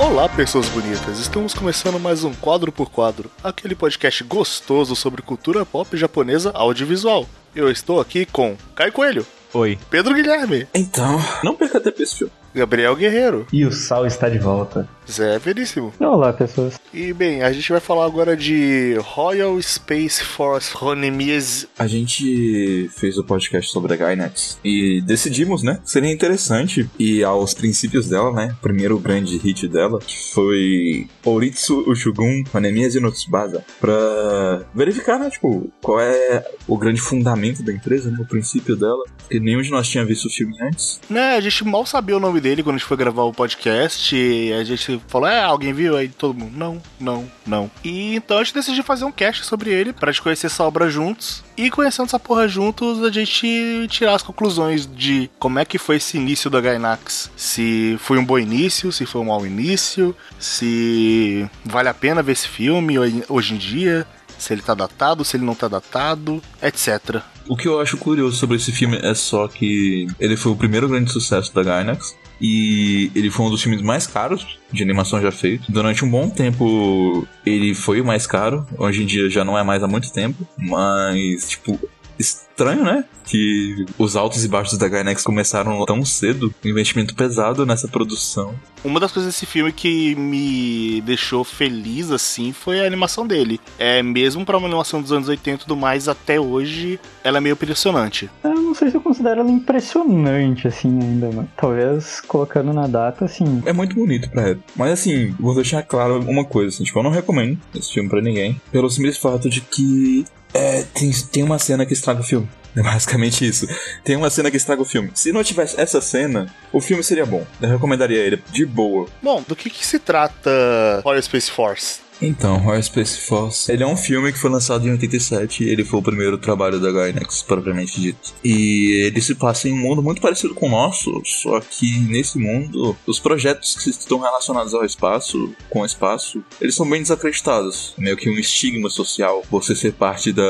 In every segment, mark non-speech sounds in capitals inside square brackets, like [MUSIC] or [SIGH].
Olá, pessoas bonitas! Estamos começando mais um Quadro por Quadro, aquele podcast gostoso sobre cultura pop japonesa audiovisual. Eu estou aqui com Caio Coelho. Oi. Pedro Guilherme. Então, não perca tempo esse filme. Gabriel Guerreiro. E o Sal está de volta. Zé Veríssimo. Olá, pessoas. E bem, a gente vai falar agora de Royal Space Force Honemias. A gente fez o podcast sobre a Gainax e decidimos, né? Seria interessante ir aos princípios dela, né? O primeiro grande hit dela, foi Oritsu Ushugun Honemias no Tsubasa, pra verificar, né? Tipo, qual é o grande fundamento da empresa, né? O princípio dela. Porque nenhum de nós tinha visto o filme antes. Né, a gente mal sabia o nome dele quando a gente foi gravar o podcast. E a gente falou, é, alguém viu? Aí todo mundo, não, não, não. E então a gente decidiu fazer um cast sobre ele, pra gente conhecer essa obra juntos. E conhecendo essa porra juntos, a gente tirar as conclusões de como é que foi esse início da Gainax. Se foi um bom início, se foi um mau início, se vale a pena ver esse filme hoje em dia, se ele tá datado, se ele não tá datado, etc. O que eu acho curioso sobre esse filme é só que ele foi o primeiro grande sucesso da Gainax. E ele foi um dos filmes mais caros de animação já feito. Durante um bom tempo ele foi o mais caro. Hoje em dia já não é mais há muito tempo. Mas, tipo, estranho, né? Que os altos e baixos da Gainax começaram tão cedo, um investimento pesado nessa produção. Uma das coisas desse filme que me deixou feliz, assim, foi a animação dele. É, mesmo para uma animação dos anos 80 e tudo mais, até hoje, ela é meio impressionante. Eu não sei se eu considero ela impressionante, assim, ainda, mas talvez colocando na data, assim. É muito bonito pra época. Mas, assim, vou deixar claro uma coisa, assim, tipo, eu não recomendo esse filme pra ninguém, pelo simples fato de que é, tem, tem uma cena que estraga o filme. É basicamente isso. Tem uma cena que estraga o filme. Se não tivesse essa cena, o filme seria bom. Eu recomendaria ele de boa. Bom, do que, que se trata Royal Space Force? Então, Royal Space Force, ele é um filme que foi lançado em 87, ele foi o primeiro trabalho da Gainax, propriamente dito. E ele se passa em um mundo muito parecido com o nosso, só que nesse mundo, os projetos que estão relacionados ao espaço, com o espaço, eles são bem desacreditados. Meio que um estigma social, você ser parte da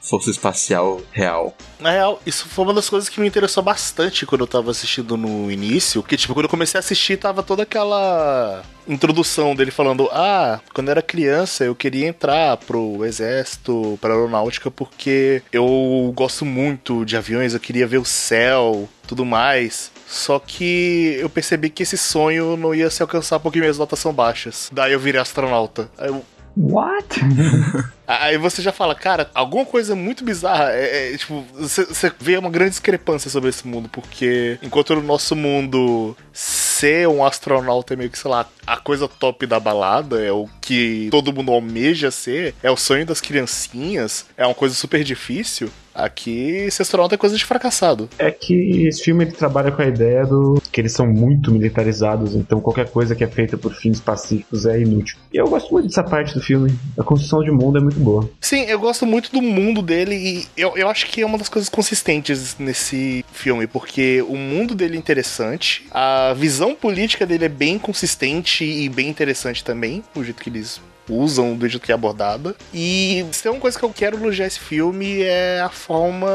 força espacial real. Na real, isso foi uma das coisas que me interessou bastante quando eu tava assistindo no início, que tipo, quando eu comecei a assistir, tava toda aquela introdução dele falando: Ah, quando era criança eu queria entrar pro exército, pra aeronáutica, porque eu gosto muito de aviões, eu queria ver o céu, tudo mais. Só que eu percebi que esse sonho não ia se alcançar porque minhas notas são baixas. Daí eu virei astronauta. Eu, What? [LAUGHS] Aí você já fala, cara, alguma coisa muito bizarra. É, é, tipo, você vê uma grande discrepância sobre esse mundo, porque enquanto no nosso mundo ser um astronauta é meio que, sei lá, a coisa top da balada, é o que todo mundo almeja ser, é o sonho das criancinhas, é uma coisa super difícil. Aqui, ser astronauta é coisa de fracassado. É que esse filme ele trabalha com a ideia do que eles são muito militarizados, então qualquer coisa que é feita por fins pacíficos é inútil. E eu gosto muito dessa parte do filme. A construção de mundo é muito boa. Sim, eu gosto muito do mundo dele e eu, eu acho que é uma das coisas consistentes nesse filme, porque o mundo dele é interessante, a visão política dele é bem consistente e bem interessante também, o jeito que eles usam do jeito que é abordada. E se tem uma coisa que eu quero elogiar esse filme é a forma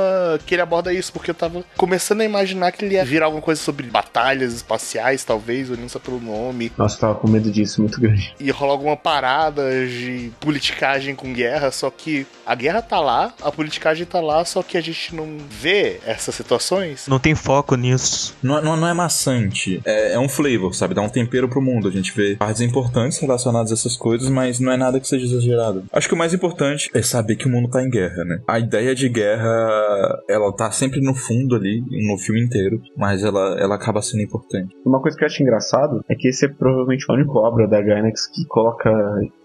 que ele aborda isso, porque eu tava começando a imaginar que ele ia virar alguma coisa sobre batalhas espaciais, talvez, olhando só pelo nome. Nossa, eu tava com medo disso, muito grande. E rolar alguma parada de politicagem com guerra, só que a guerra tá lá, a politicagem tá lá, só que a gente não vê essas situações. Não tem foco nisso. Não, não, não é maçante, é, é um flavor, sabe? Dá um tempero pro mundo. A gente vê partes importantes relacionadas a essas coisas, mas não é nada que seja exagerado. Acho que o mais importante é saber que o mundo tá em guerra, né? A ideia de guerra, ela tá sempre no fundo ali, no filme inteiro, mas ela, ela acaba sendo importante. Uma coisa que eu acho engraçado é que esse é provavelmente a única obra da Gainax que coloca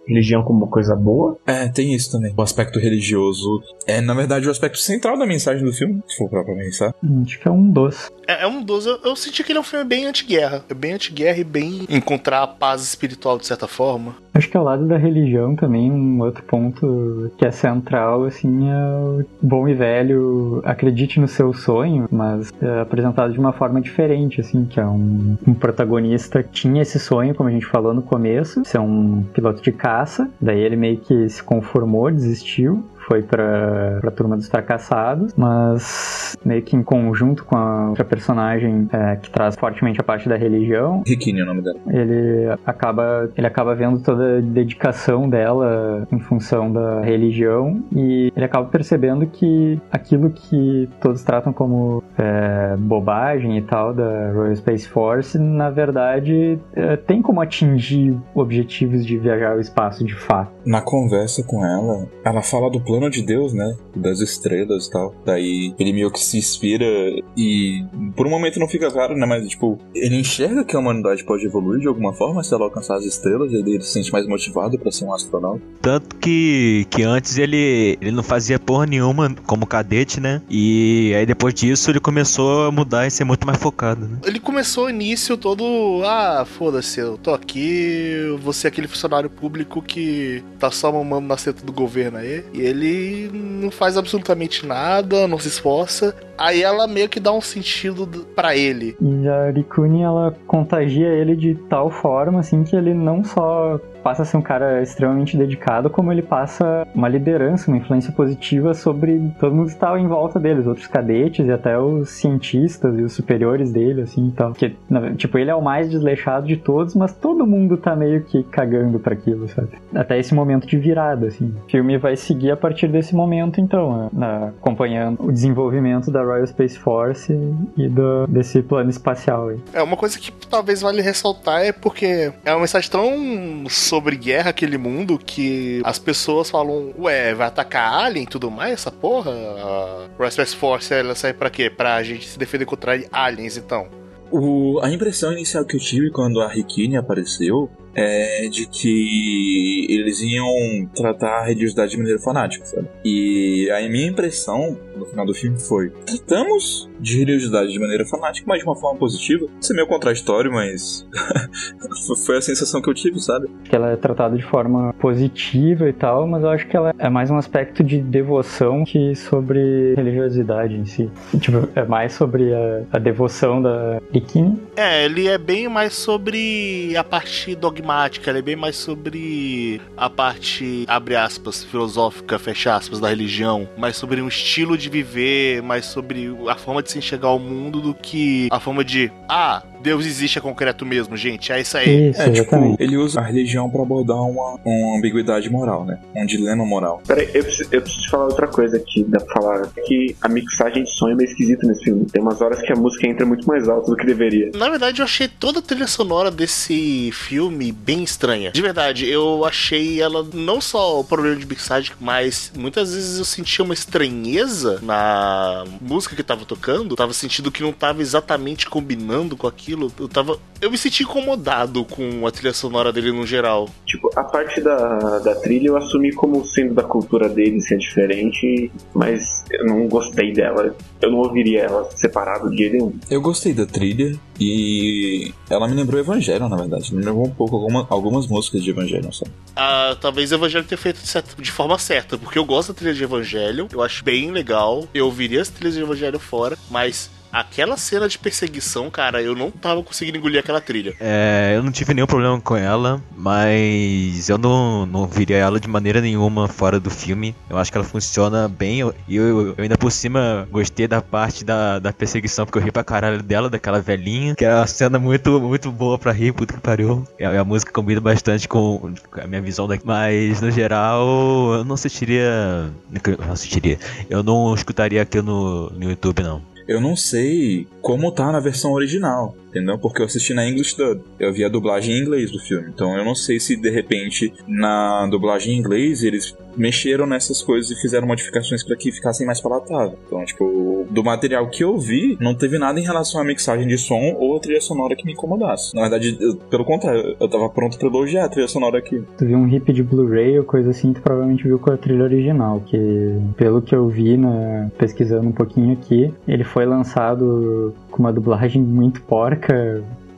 religião como uma coisa boa. É, tem isso também. O aspecto religioso é, na verdade, o aspecto central da mensagem do filme, se for pra pensar. Acho que é um doce. É, é um doce. Eu, eu, senti que ele é um filme bem anti-guerra. É bem anti-guerra e bem encontrar a paz espiritual de certa forma. Acho que ao lado da religião também, um outro ponto que é central, assim, é o bom e velho acredite no seu sonho, mas é apresentado de uma forma diferente, assim, que é um, um protagonista que tinha esse sonho, como a gente falou no começo, ser um piloto de carro daí ele meio que se conformou, desistiu, foi pra, pra Turma dos Fracassados, mas meio que em conjunto com a outra personagem é, que traz fortemente a parte da religião. Rikini é o nome dela. Ele acaba, ele acaba vendo toda a dedicação dela em função da religião e ele acaba percebendo que aquilo que todos tratam como é, bobagem e tal da Royal Space Force, na verdade, é, tem como atingir objetivos de viajar ao espaço de fato. Na conversa com ela, ela fala do plano de Deus, né? Das estrelas e tal. Daí ele meio que se inspira e por um momento não fica claro, né? Mas tipo, ele enxerga que a humanidade pode evoluir de alguma forma se ela alcançar as estrelas e ele se sente mais motivado para ser um astronauta. Tanto que, que antes ele, ele não fazia porra nenhuma como cadete, né? E aí depois disso ele começou a mudar e ser muito mais focado, né? Ele começou o início todo, ah, foda-se, eu tô aqui, você é aquele funcionário público que tá só mamando na seta do governo aí. E ele não faz absolutamente nada, não se esforça. Aí ela meio que dá um sentido para ele. E a Rikuni, ela contagia ele de tal forma, assim, que ele não só passa a ser um cara extremamente dedicado, como ele passa uma liderança, uma influência positiva sobre todo mundo que está em volta dele, os outros cadetes e até os cientistas e os superiores dele, assim, e tal. Que, tipo, ele é o mais desleixado de todos, mas todo mundo tá meio que cagando para aquilo, sabe? Até esse momento de virada, assim. O filme vai seguir a partir desse momento, então, na, acompanhando o desenvolvimento da Royal Space Force e do, desse plano espacial aí. É, uma coisa que talvez vale ressaltar é porque é uma mensagem tão sobre guerra aquele mundo que as pessoas falam, ué, vai atacar alien e tudo mais, essa porra? A Space Force, ela sai pra quê? Pra gente se defender contra aliens, então. O, a impressão inicial que eu tive quando a Rikini apareceu é de que eles iam tratar a religiosidade de maneira fanática, sabe? E a minha impressão no final do filme foi: tratamos de religiosidade de maneira fanática, mas de uma forma positiva. Isso é meio contraditório, mas [LAUGHS] foi a sensação que eu tive, sabe? Que ela é tratada de forma positiva e tal, mas eu acho que ela é mais um aspecto de devoção que sobre religiosidade em si. Tipo, é mais sobre a, a devoção da Bikini. É, ele é bem mais sobre a parte dogmática dogmática, ela é bem mais sobre a parte, abre aspas, filosófica, fecha aspas, da religião, mais sobre um estilo de viver, mais sobre a forma de se enxergar o mundo do que a forma de, ah, Deus existe é concreto mesmo, gente. É isso aí. Isso, É, tipo, ele usa a religião pra abordar uma, uma ambiguidade moral, né? Um dilema moral. Peraí, eu preciso, eu preciso falar outra coisa aqui, da falar que a mixagem de som é meio esquisita nesse filme. Tem umas horas que a música entra muito mais alto do que deveria. Na verdade, eu achei toda a trilha sonora desse filme bem estranha. De verdade, eu achei ela não só o problema de mixagem, mas muitas vezes eu sentia uma estranheza na música que tava tocando. Eu tava sentindo que não tava exatamente combinando com aquilo. Eu tava. Eu me senti incomodado com a trilha sonora dele no geral. Tipo, a parte da, da trilha eu assumi como sendo da cultura dele ser diferente, mas eu não gostei dela. Eu não ouviria ela separado de jeito nenhum. Eu gostei da trilha e ela me lembrou Evangelho, na verdade. Me lembrou um pouco alguma, algumas músicas de Evangelho, sabe? Ah, talvez o Evangelho tenha feito de, certa- de forma certa, porque eu gosto da trilha de Evangelho, eu acho bem legal, eu ouviria as trilhas de Evangelho fora, mas aquela cena de perseguição, cara, eu não tava conseguindo engolir aquela trilha. É, eu não tive nenhum problema com ela, mas eu não, não viria ela de maneira nenhuma fora do filme. Eu acho que ela funciona bem eu- e eu, eu ainda por cima gostei da parte da, da perseguição, porque eu ri pra caralho dela, daquela velhinha, que é uma cena muito, muito boa pra rir, puta que pariu. E a, a música combina bastante com a minha visão daqui. Mas no geral, eu não assistiria. Não assistiria. Eu não escutaria aqui no, no YouTube, não. Eu não sei como tá na versão original, entendeu? Porque eu assisti na English Dub. Eu vi a dublagem em inglês do filme. Então eu não sei se de repente na dublagem em inglês eles mexeram nessas coisas e fizeram modificações para que ficassem mais palatável. Então, tipo, do material que eu vi, não teve nada em relação à mixagem de som ou a trilha sonora que me incomodasse. Na verdade, eu- pelo contrário, eu tava pronto pra elogiar a trilha sonora aqui. Tu viu um hip de Blu-ray ou coisa assim, tu provavelmente viu com a trilha original, que pelo que eu vi na, pesquisando um pouquinho aqui, ele foi lançado com uma dublagem muito porca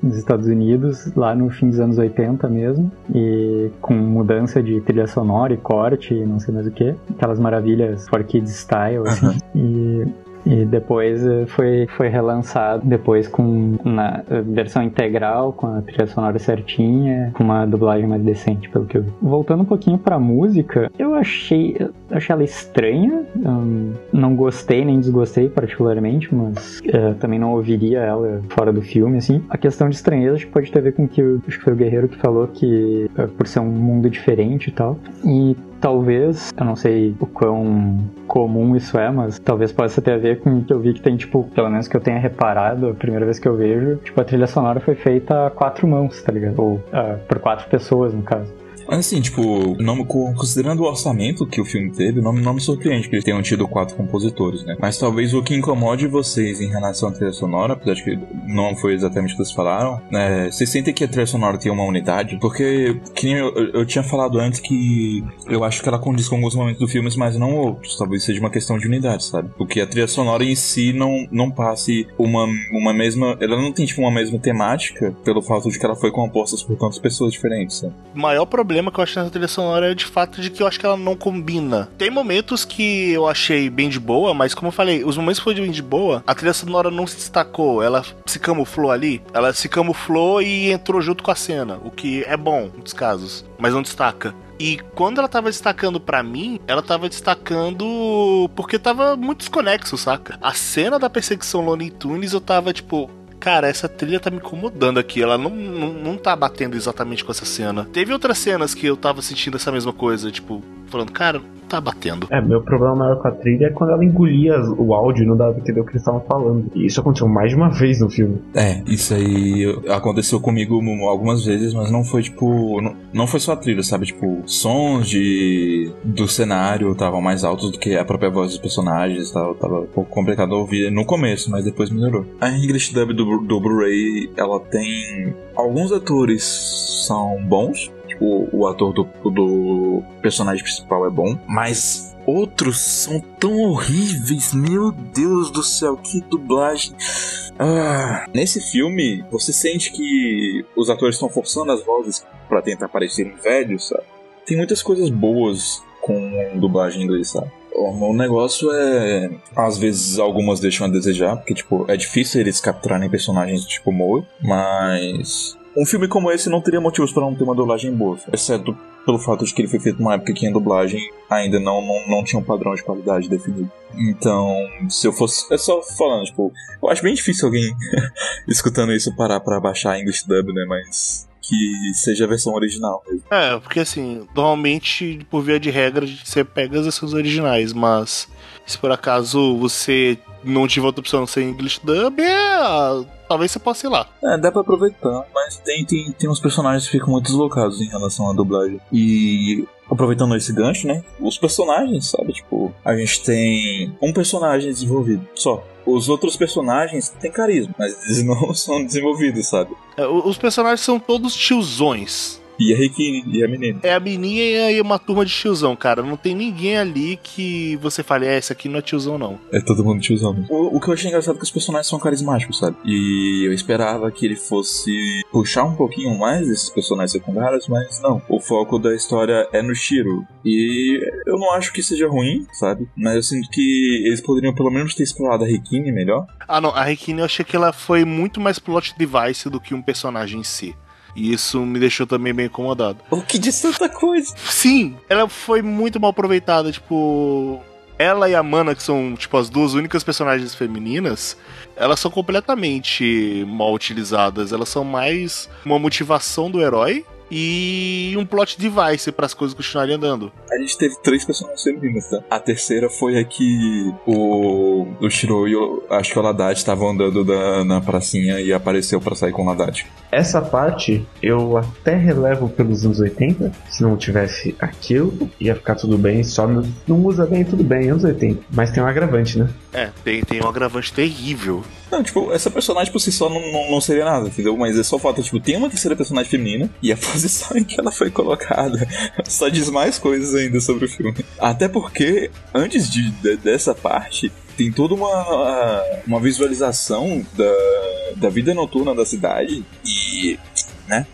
nos Estados Unidos, lá no fim dos anos 80 mesmo, e com mudança de trilha sonora e corte e não sei mais o que, aquelas maravilhas for kids style, assim, e E depois eh, foi, foi relançado, depois com na versão integral, com a trilha sonora certinha, com uma dublagem mais decente, pelo que eu vi. Voltando um pouquinho pra música, eu achei, achei ela estranha, hum, não gostei nem desgostei particularmente, mas uh, também não ouviria ela fora do filme, assim. A questão de estranheza acho que pode ter a ver com que acho que foi o Guerreiro que falou que uh, por ser um mundo diferente e tal. E talvez, eu não sei o quão comum isso é, mas talvez possa ter a ver com o que eu vi que tem, tipo, pelo menos que eu tenha reparado a primeira vez que eu vejo, tipo, a trilha sonora foi feita a quatro mãos, tá ligado? Ou uh, por quatro pessoas, no caso. Mas assim, tipo, não, considerando o orçamento que o filme teve, não, não me surpreende que eles tenham tido quatro compositores, né? Mas talvez o que incomode vocês em relação à trilha sonora, apesar de que não foi exatamente o que vocês falaram, né? Vocês sentem que a trilha sonora tem uma unidade? Porque, que eu, eu, tinha falado antes que eu acho que ela condiz com alguns momentos do filme, mas não outros. Talvez seja uma questão de unidade, sabe? Porque a trilha sonora em si não, não passe uma, uma mesma. Ela não tem, tipo, uma mesma temática pelo fato de que ela foi composta por tantas pessoas diferentes, sabe? O maior problema problema que eu acho nessa trilha sonora é de fato de que eu acho que ela não combina. Tem momentos que eu achei bem de boa, mas como eu falei, os momentos foi bem de boa, a trilha sonora não se destacou, ela se camuflou ali, ela se camuflou e entrou junto com a cena, o que é bom, muitos casos, mas não destaca. E quando ela tava destacando para mim, ela tava destacando porque tava muito desconexo, saca? A cena da perseguição Looney Tunes eu tava tipo, cara, essa trilha tá me incomodando aqui. Ela não, não, não tá batendo exatamente com essa cena. Teve outras cenas que eu tava sentindo essa mesma coisa, tipo, falando, cara, tá batendo. É, meu problema maior com a trilha é quando ela engolia o áudio e não dava pra entender o que eles estavam falando. E isso aconteceu mais de uma vez no filme. É, isso aí aconteceu comigo algumas vezes, mas não foi tipo. Não, não foi só a trilha, sabe? Tipo, sons de do cenário estavam mais altos do que a própria voz dos personagens. Tava, tava um pouco complicado ouvir no começo, mas depois melhorou. A English Dub do, do Blu-ray, ela tem. Alguns atores são bons, o, o ator do, do personagem principal é bom, mas outros são tão horríveis. Meu Deus do céu, que dublagem. Ah, nesse filme, você sente que os atores estão forçando as vozes para tentar parecerem velhos, sabe? Tem muitas coisas boas com dublagem em inglês, sabe? O negócio é. Às vezes algumas deixam a desejar, porque, tipo, é difícil eles capturarem personagens tipo Moe, mas um filme como esse não teria motivos para não ter uma dublagem boa, exceto pelo fato de que ele foi feito numa época que a dublagem ainda não, não, não tinha um padrão de qualidade definido. Então, se eu fosse. É só falando, tipo, eu acho bem difícil alguém [LAUGHS] escutando isso parar pra baixar English Dub, né? Mas que seja a versão original. Mesmo. É, porque assim, normalmente, por via de regra, você pega as versões originais, mas se por acaso você não tiver outra opção sem English Dub, é talvez você possa ir lá. É, dá pra aproveitar, mas tem, tem, tem uns personagens que ficam muito deslocados em relação à dublagem. E aproveitando esse gancho, né? Os personagens, sabe? Tipo, a gente tem um personagem desenvolvido só. Os outros personagens têm carisma, mas eles [LAUGHS] não são desenvolvidos, sabe? É, os personagens são todos tiozões. E a Rikini, e a menina. É a menina e uma turma de tiozão, cara. Não tem ninguém ali que você fale, é, esse aqui não é tiozão, não. É todo mundo tiozão mesmo. O, o que eu achei engraçado é que os personagens são carismáticos, sabe? E eu esperava que ele fosse puxar um pouquinho mais esses personagens secundários, mas não. O foco da história é no Shiro. E eu não acho que seja ruim, sabe? Mas eu sinto que eles poderiam pelo menos ter explorado a Rikini melhor. Ah, não. A Rikini eu achei que ela foi muito mais plot device do que um personagem em si. E isso me deixou também bem incomodado. O que de tanta coisa? Sim, ela foi muito mal aproveitada, tipo. Ela e a Mana, que são, tipo, as duas únicas personagens femininas, elas são completamente mal utilizadas. Elas são mais uma motivação do herói e um plot device para as coisas continuarem andando. A gente teve três personagens femininas, tá? A terceira foi a que o, o Shiro e o, acho que o Ladad estavam andando da, na pracinha e apareceu para sair com o Ladad. Essa parte eu até relevo pelos anos 80. Se não tivesse aquilo, ia ficar tudo bem. Só não, não usa bem, tudo bem, anos 80. Mas tem um agravante, né? É, tem, tem um agravante terrível. Não, tipo, essa personagem por si só não, não, não seria nada, entendeu? Mas é só falta, tipo, tem uma terceira personagem feminina e a [LAUGHS] posição em que ela foi colocada [LAUGHS] só diz mais coisas ainda sobre o filme. Até porque, antes de, de dessa parte, tem toda uma, uma visualização da, da vida noturna da cidade e. né?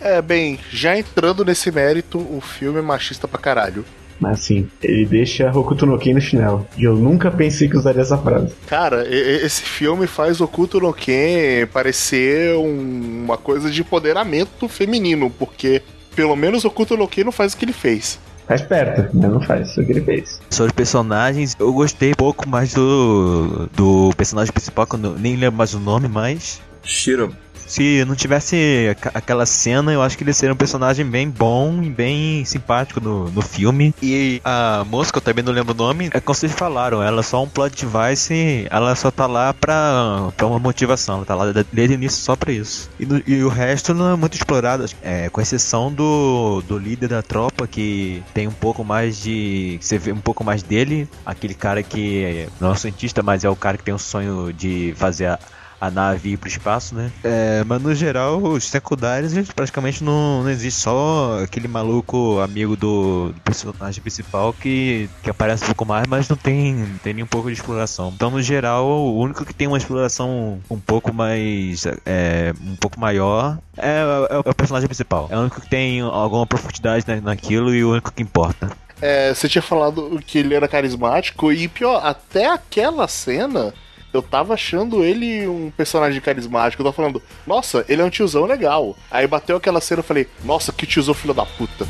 É, bem, já entrando nesse mérito, o filme é machista pra caralho. Mas sim, ele deixa Hokuto no Ken no chinelo. E eu nunca pensei que usaria essa frase. Cara, esse filme faz Hokuto no Ken parecer um, uma coisa de empoderamento feminino, porque pelo menos Hokuto no Ken não faz o que ele fez. Faz perto, mas não faz o que ele fez. Sobre personagens, eu gostei um pouco mais do, do personagem principal, que eu nem lembro mais o nome, mas. Shiro se não tivesse aquela cena, eu acho que ele seria um personagem bem bom e bem simpático no, no filme. E a moça, que eu também não lembro o nome, é como vocês falaram, ela é só um plot device, ela só tá lá pra, pra uma motivação, ela tá lá desde o início só pra isso. E, e o resto não é muito explorado, é, com exceção do, do líder da tropa, que tem um pouco mais de. Você vê um pouco mais dele, aquele cara que não é um cientista, mas é o cara que tem o sonho de fazer a a nave ir pro espaço, né? É, mas no geral, os secundários praticamente não, não existe. Só aquele maluco amigo do, do, personagem principal que, que aparece um pouco mais, mas não tem, tem nem um pouco de exploração. Então, no geral, o único que tem uma exploração um pouco mais. É, um pouco maior é, é, o personagem principal. É o único que tem alguma profundidade naquilo e o único que importa. É, você tinha falado que ele era carismático e pior, até aquela cena eu tava achando ele um personagem carismático. Eu tava falando, nossa, ele é um tiozão legal. Aí bateu aquela cena eu falei, nossa, que tiozão filho da puta.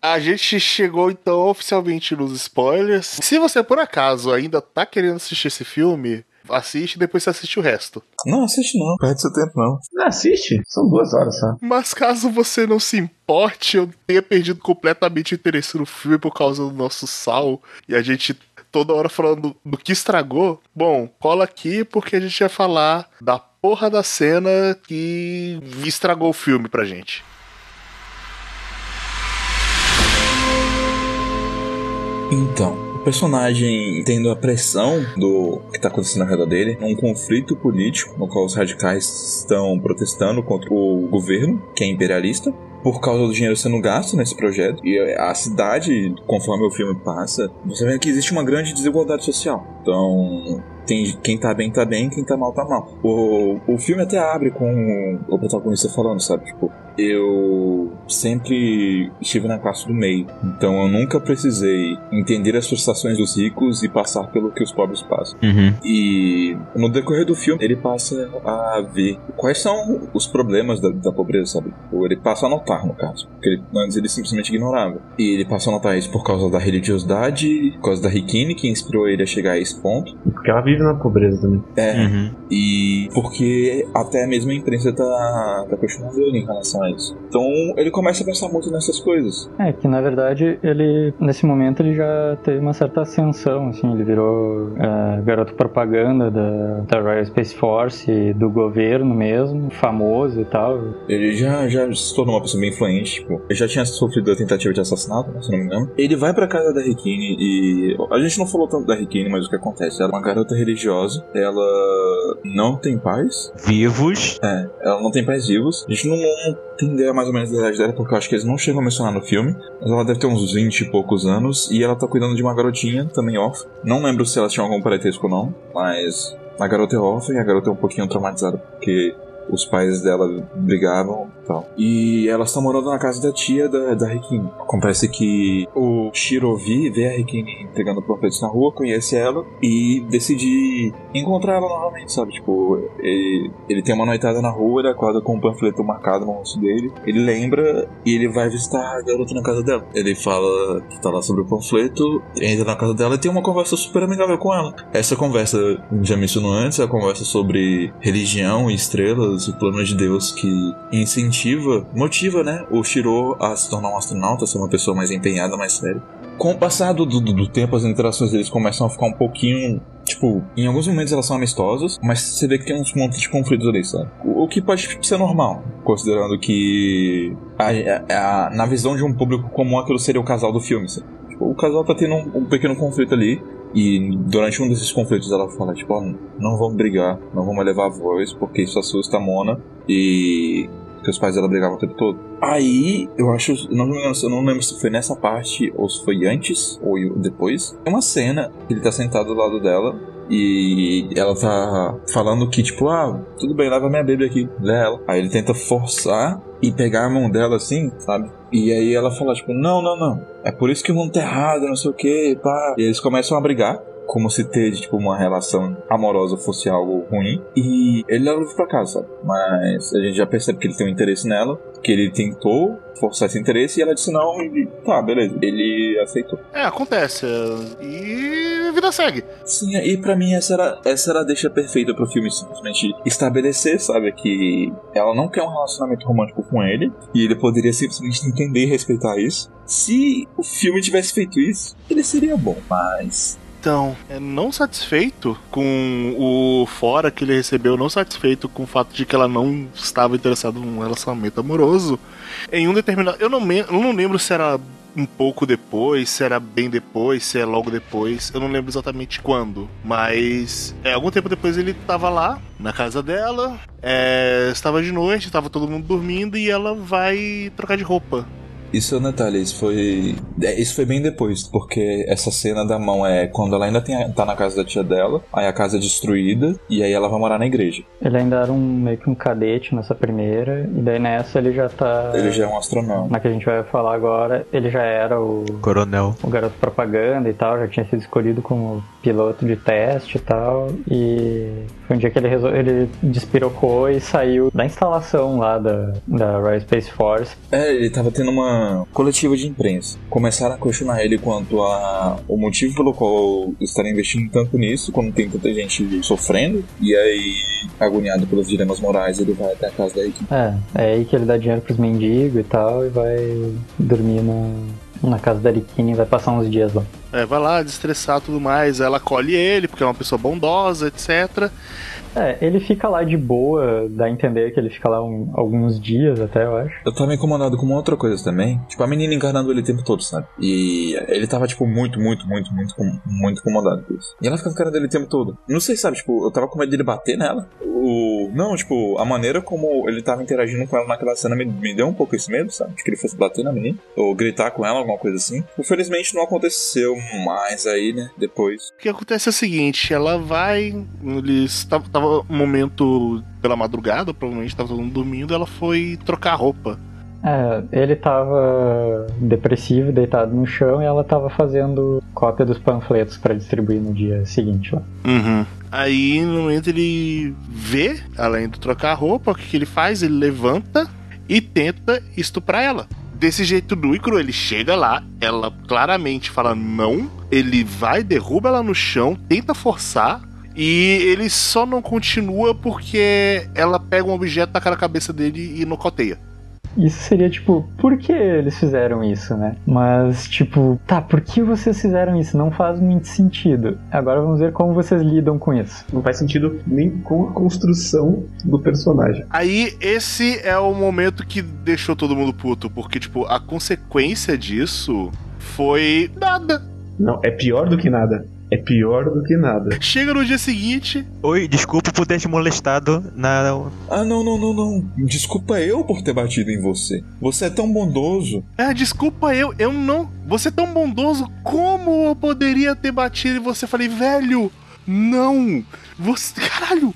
A gente chegou então oficialmente nos spoilers. Se você por acaso ainda tá querendo assistir esse filme, assiste e depois você assiste o resto. Não, assiste não, perde seu tempo não. Não, assiste, são duas horas só. Mas caso você não se importe, eu tenha perdido completamente o interesse no filme por causa do nosso sal e a gente toda hora falando do que estragou. Bom, cola aqui porque a gente vai falar da porra da cena que estragou o filme pra gente. Então, personagem tendo a pressão do que está acontecendo ao redor dele, um conflito político no qual os radicais estão protestando contra o governo, que é imperialista, por causa do dinheiro sendo gasto nesse projeto. E a cidade, conforme o filme passa, você vê que existe uma grande desigualdade social. Então, tem quem tá bem tá bem, quem tá mal tá mal. O, o filme até abre com o protagonista falando, sabe? Tipo, eu sempre estive na classe do meio, então eu nunca precisei entender as frustrações dos ricos e passar pelo que os pobres passam. Uhum. E no decorrer do filme, ele passa a ver quais são os problemas da, da pobreza, sabe? Ou ele passa a notar, no caso. Porque ele, antes ele simplesmente ignorava. E ele passa a notar isso por causa da religiosidade, por causa da Rikini, que inspirou ele a chegar a esse ponto. Porque ela vive na pobreza também. É. Uhum. E porque até mesmo a imprensa tá, tá questionando ele em relação a isso. Então ele começa a pensar muito nessas coisas. É, que na verdade ele, nesse momento, ele já teve uma certa ascensão, assim, ele virou é, garoto propaganda da, da Royal Space Force, do governo mesmo, famoso e tal. Ele já, já se tornou uma pessoa bem influente, tipo, ele já tinha sofrido a tentativa de assassinato, né, se não me engano. Ele vai pra casa da Rikini e. A gente não falou tanto da Rikini, mas o que acontece? Ela é uma garota religiosa, ela não tem pais. Vivos. É, ela não tem pais vivos. A gente não, não tem ideia mais ou menos da idade dela, porque eu acho que eles não chegam a mencionar no filme. Mas ela deve ter uns 20 e poucos anos. E ela tá cuidando de uma garotinha, também órfã. Não lembro se elas tinham algum parentesco ou não, mas a garota é órfã e a garota é um pouquinho traumatizada, porque os pais dela brigavam tal. E elas estão morando na casa da tia da, da Rikini. Acontece que o Shirovi vê a Rikini entregando panfletos na rua, conhece ela e decide encontrar ela novamente, sabe? Tipo, ele, ele tem uma noitada na rua, ele acorda com um panfleto marcado no rosto dele, ele lembra e ele vai visitar a garota na casa dela. Ele fala que tá lá sobre o panfleto, entra na casa dela e tem uma conversa super amigável com ela. Essa conversa, já mencionou antes, é a conversa sobre religião e estrelas o plano de Deus que incentiva, motiva, né, o Shiro a se tornar um astronauta, a ser uma pessoa mais empenhada, mais séria. Com o passar do, do, do, tempo, as interações deles começam a ficar um pouquinho. Tipo, em alguns momentos elas são amistosas, mas você vê que tem uns montes de conflitos ali, sabe? O, que pode ser normal, considerando que. A, a, na visão de um público comum, aquilo seria o casal do filme, sabe? Tipo, o casal tá tendo um, um pequeno conflito ali, e durante um desses conflitos ela fala, tipo, oh, não vamos brigar, não vamos levar a voz, porque isso assusta a Mona. E porque os pais dela brigavam o tempo todo. Aí, eu acho, não, eu não lembro se foi nessa parte ou se foi antes ou depois. É uma cena que ele tá sentado do lado dela e ela tá falando que, tipo, ah, tudo bem, leva minha bebê aqui, lê ela. Aí ele tenta forçar e pegar a mão dela assim, sabe? E aí ela fala, tipo, não, não, não. É por isso que o mundo tá errado, não sei o que, pá. E eles começam a brigar como se ter, tipo, uma relação amorosa fosse algo ruim. E ele leva pra casa, sabe? Mas a gente já percebe que ele tem um interesse nela, que ele tentou forçar esse interesse e ela disse não e tá, beleza. Ele aceitou. É, acontece. E a vida segue. Sim, e para mim essa era, essa era a deixa perfeita pro filme simplesmente estabelecer, sabe, que ela não quer um relacionamento romântico com ele e ele poderia simplesmente entender e respeitar isso. Se o filme tivesse feito isso, ele seria bom, mas então, é não satisfeito com o fora que ele recebeu, não satisfeito com o fato de que ela não estava interessada num relacionamento amoroso, em um determinado. Eu não, me... eu não lembro se era um pouco depois, se era bem depois, se é logo depois, eu não lembro exatamente quando, mas é, algum tempo depois ele estava lá na casa dela, é, estava de noite, estava todo mundo dormindo e ela vai trocar de roupa. Isso é um detalhe, isso foi. É, isso foi bem depois, porque essa cena da mão é quando ela ainda tem, tá na casa da tia dela, aí a casa é destruída e aí ela vai morar na igreja. Ele ainda era um meio que um cadete nessa primeira, e daí nessa ele já tá. Ele já é um astronauta. Na que a gente vai falar agora, ele já era o. Coronel. O garoto propaganda e tal, já tinha sido escolhido como piloto de teste e tal, e foi um dia que ele, resol... ele despirocou e saiu da instalação lá da, da Royal Space Force. É, ele tava tendo uma coletiva de imprensa. Começaram a questionar ele quanto a o motivo pelo qual estaria investindo tanto nisso, quando tem tanta gente sofrendo, e aí, agoniado pelos dilemas morais, ele vai até a casa da equipe. É, é aí que ele dá dinheiro pros mendigos e tal, e vai dormir na, na casa da Arikini vai passar uns dias lá. É, vai lá, destressar tudo mais. Ela acolhe ele, porque é uma pessoa bondosa, etc. É, ele fica lá de boa, dá a entender que ele fica lá um, alguns dias até, eu acho. Eu tava incomodado com uma outra coisa também. Tipo, a menina encarnando ele o tempo todo, sabe? E ele tava, tipo, muito, muito, muito, muito, muito incomodado com isso. E ela fica encarando ele o tempo todo. Não sei, sabe? Tipo, eu tava com medo dele bater nela. O... Não, tipo, a maneira como ele tava interagindo com ela naquela cena me, me deu um pouco esse medo, sabe? De que ele fosse bater na menina. Ou gritar com ela, alguma coisa assim. Infelizmente não aconteceu mais aí, né? Depois. O que acontece é o seguinte, ela vai. Eles. Tava, tava um momento pela madrugada, provavelmente estava todo mundo dormindo, ela foi trocar roupa. É, ele tava depressivo, deitado no chão, e ela tava fazendo cópia dos panfletos para distribuir no dia seguinte lá. Uhum. Aí, no momento, ele vê, além de trocar a roupa, o que, que ele faz? Ele levanta e tenta estuprar ela. Desse jeito nu e cru, ele chega lá, ela claramente fala não, ele vai, derruba ela no chão, tenta forçar, e ele só não continua porque ela pega um objeto, taca na cabeça dele e nocoteia. Isso seria tipo, por que eles fizeram isso, né? Mas, tipo, tá, por que vocês fizeram isso? Não faz muito sentido. Agora vamos ver como vocês lidam com isso. Não faz sentido nem com a construção do personagem. Aí, esse é o momento que deixou todo mundo puto, porque, tipo, a consequência disso foi nada. Não, é pior do que nada é pior do que nada. Chega no dia seguinte. Oi, desculpa por ter te molestado na. Ah, não, não, não, não. Desculpa eu por ter batido em você. Você é tão bondoso. Ah, desculpa eu, eu não. Você é tão bondoso, como eu poderia ter batido em você? Falei, velho, não. Você. Caralho,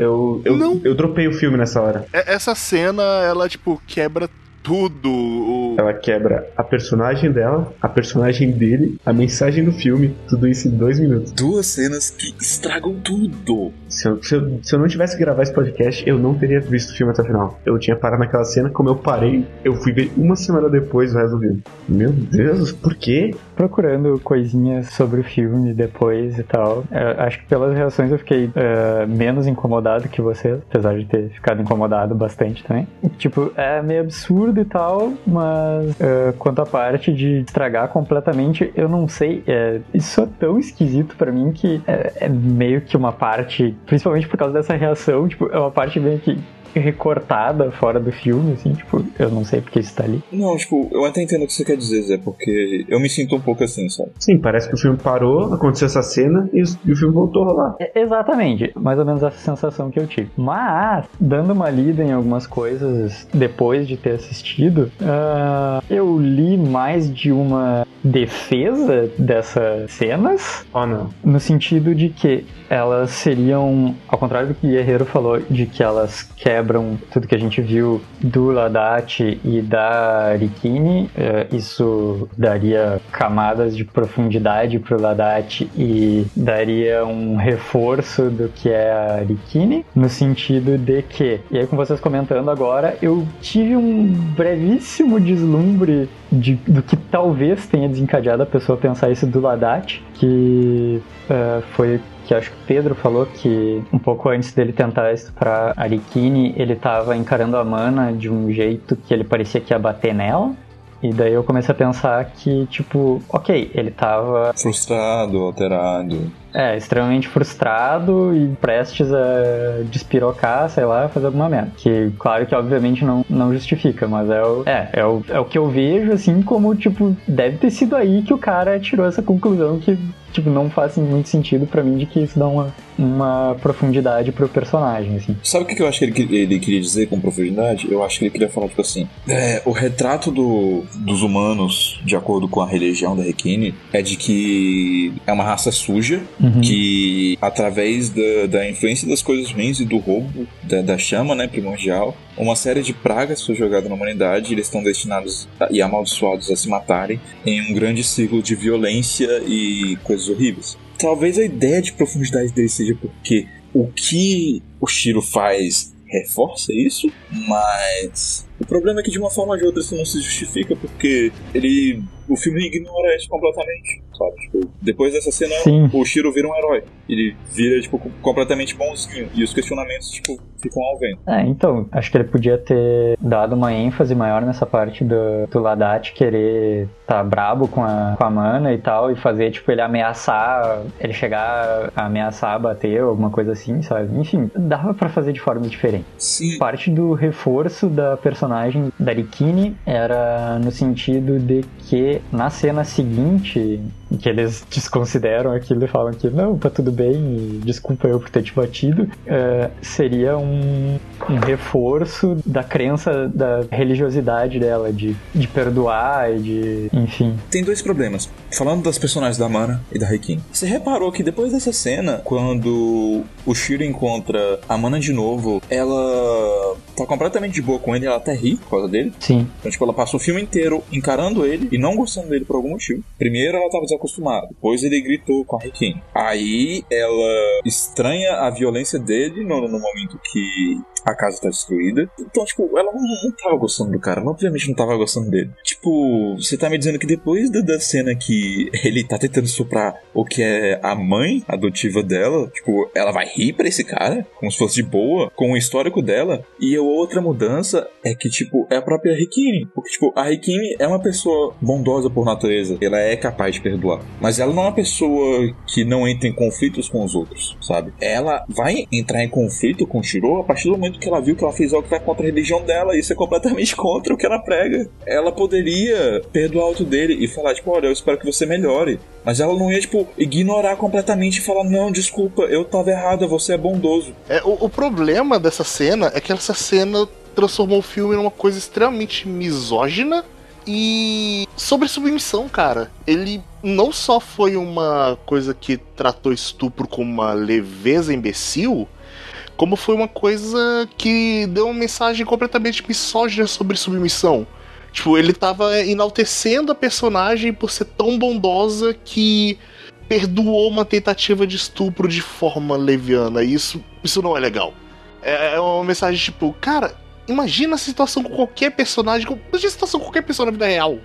eu, eu, não. eu dropei o filme nessa hora. É, essa cena, ela, tipo, quebra tudo. Ela quebra a personagem dela, a personagem dele, a mensagem do filme, tudo isso em dois minutos. Duas cenas que estragam tudo. Se eu, se, eu, se eu não tivesse gravado esse podcast, eu não teria visto o filme até o final. Eu tinha parado naquela cena, como eu parei, eu fui ver uma semana depois o resto do filme. Meu Deus, por quê? Procurando coisinhas sobre o filme depois e tal. Eu, acho que pelas reações eu fiquei uh, menos incomodado que você, apesar de ter ficado incomodado bastante também. Tipo, é meio absurdo e tal, mas uh, quanto à parte de estragar completamente, eu não sei. É, isso é tão esquisito para mim que é, é meio que uma parte principalmente por causa dessa reação, tipo, é uma parte meio que recortada fora do filme, assim, tipo, eu não sei porque isso tá ali. Não, tipo, eu até entendo o que você quer dizer, Zé, porque eu me sinto um pouco assim, sabe? Sim, parece que o filme parou, aconteceu essa cena e, o filme voltou a rolar. É, exatamente, mais ou menos essa sensação que eu tive. Mas, dando uma lida em algumas coisas depois de ter assistido, uh, eu li mais de uma defesa dessas cenas. Oh, não. No sentido de que elas seriam, ao contrário do que o Guerreiro falou, de que elas quebram tudo que a gente viu do Ladate e da Rikini, eh, isso daria camadas de profundidade pro Ladate e daria um reforço do que é a Rikini, no sentido de que, e aí com vocês comentando agora, eu tive um brevíssimo deslumbre de, do que talvez tenha desencadeado a pessoa pensar isso do Ladate, que uh, foi que acho que o Pedro falou que um pouco antes dele tentar estuprar Arikini, ele estava encarando a Mana de um jeito que ele parecia que ia bater nela. E daí eu comecei a pensar que, tipo, ok, ele tava. Frustrado, alterado. É, extremamente frustrado e prestes a despirocar, sei lá, fazer alguma merda. Que, claro que obviamente não, não justifica, mas é o, é, é, o, é o que eu vejo, assim, como, tipo, deve ter sido aí que o cara tirou essa conclusão que, tipo, não faz muito sentido para mim de que isso dá uma, uma profundidade pro personagem, assim. Sabe o que eu acho que ele, ele queria dizer com profundidade? Eu acho que ele queria falar, tipo assim, é, o retrato do, dos humanos, de acordo com a religião da Rekine, é de que é uma raça suja, Uhum. que através da, da, influência das coisas ruins e do roubo da, da, chama né, primordial, uma série de pragas foi jogada na humanidade e eles estão destinados a, e amaldiçoados a se matarem em um grande ciclo de violência e coisas horríveis. Talvez a ideia de profundidade dele seja porque o que o Shiro faz reforça isso, mas o problema é que de uma forma ou de outra isso não se justifica porque ele o filme ignora isso completamente, sabe? Tipo, depois dessa cena, Sim. o Shiro vira um herói. Ele vira, tipo, completamente bonzinho. E os questionamentos, tipo, ficam ao vento. É, então, acho que ele podia ter dado uma ênfase maior nessa parte do, do Ladat querer tá brabo com a, com a mana e tal, e fazer, tipo, ele ameaçar, ele chegar a ameaçar, bater, alguma coisa assim, sabe? Enfim, dava para fazer de forma diferente. Sim. Parte do reforço da personagem da Rikini era no sentido de que na cena seguinte, que eles desconsideram aquilo e falam que não, tá tudo bem, desculpa eu por ter te batido, uh, seria um, um, reforço da crença da religiosidade dela, de, de perdoar e de. enfim. Tem dois problemas. Falando das personagens da Mana e da Reikin. Você reparou que depois dessa cena, quando o Shiro encontra a Mana de novo, ela tá completamente de boa com ele, ela até ri por causa dele. Sim. Então, tipo, ela passou o filme inteiro encarando ele e não gostando dele por algum motivo. Primeiro ela tava desacostumada, depois ele gritou com a Rikin. Aí ela estranha a violência dele no, no momento que a casa tá destruída. Então, tipo, ela não, não tava gostando do cara. Ela obviamente não tava gostando dele. Tipo, você tá me dizendo que depois da, da cena que ele tá tentando soprar o que é a mãe adotiva dela, tipo, ela vai rir pra esse cara, como se fosse de boa, com o histórico dela. E a outra mudança é que, tipo, é a própria Rikini. Porque, tipo, a Rikini é uma pessoa bondosa por natureza. Ela é capaz de perdoar. Mas ela não é uma pessoa que não entra em conflitos com os outros, sabe? Ela vai entrar em conflito com o Shiro a partir do momento que ela viu que ela fez algo que vai contra a religião dela. Isso é completamente [LAUGHS] contra o que ela prega. Ela poderia perdoar o dele e falar, tipo, olha, eu espero que você melhore. Mas ela não ia, tipo, ignorar completamente e falar, não, desculpa, eu tava errada, você é bondoso. É, o, o problema dessa cena é que essa cena transformou o filme numa coisa extremamente misógina e sobre submissão, cara. Ele não só foi uma coisa que tratou estupro como uma leveza imbecil, como foi uma coisa que deu uma mensagem completamente misógina sobre submissão. Tipo, ele tava enaltecendo a personagem por ser tão bondosa que perdoou uma tentativa de estupro de forma leviana. Isso, isso não é legal. É, é uma mensagem tipo, cara, imagina a situação com qualquer personagem. Imagina a situação com qualquer pessoa na vida real.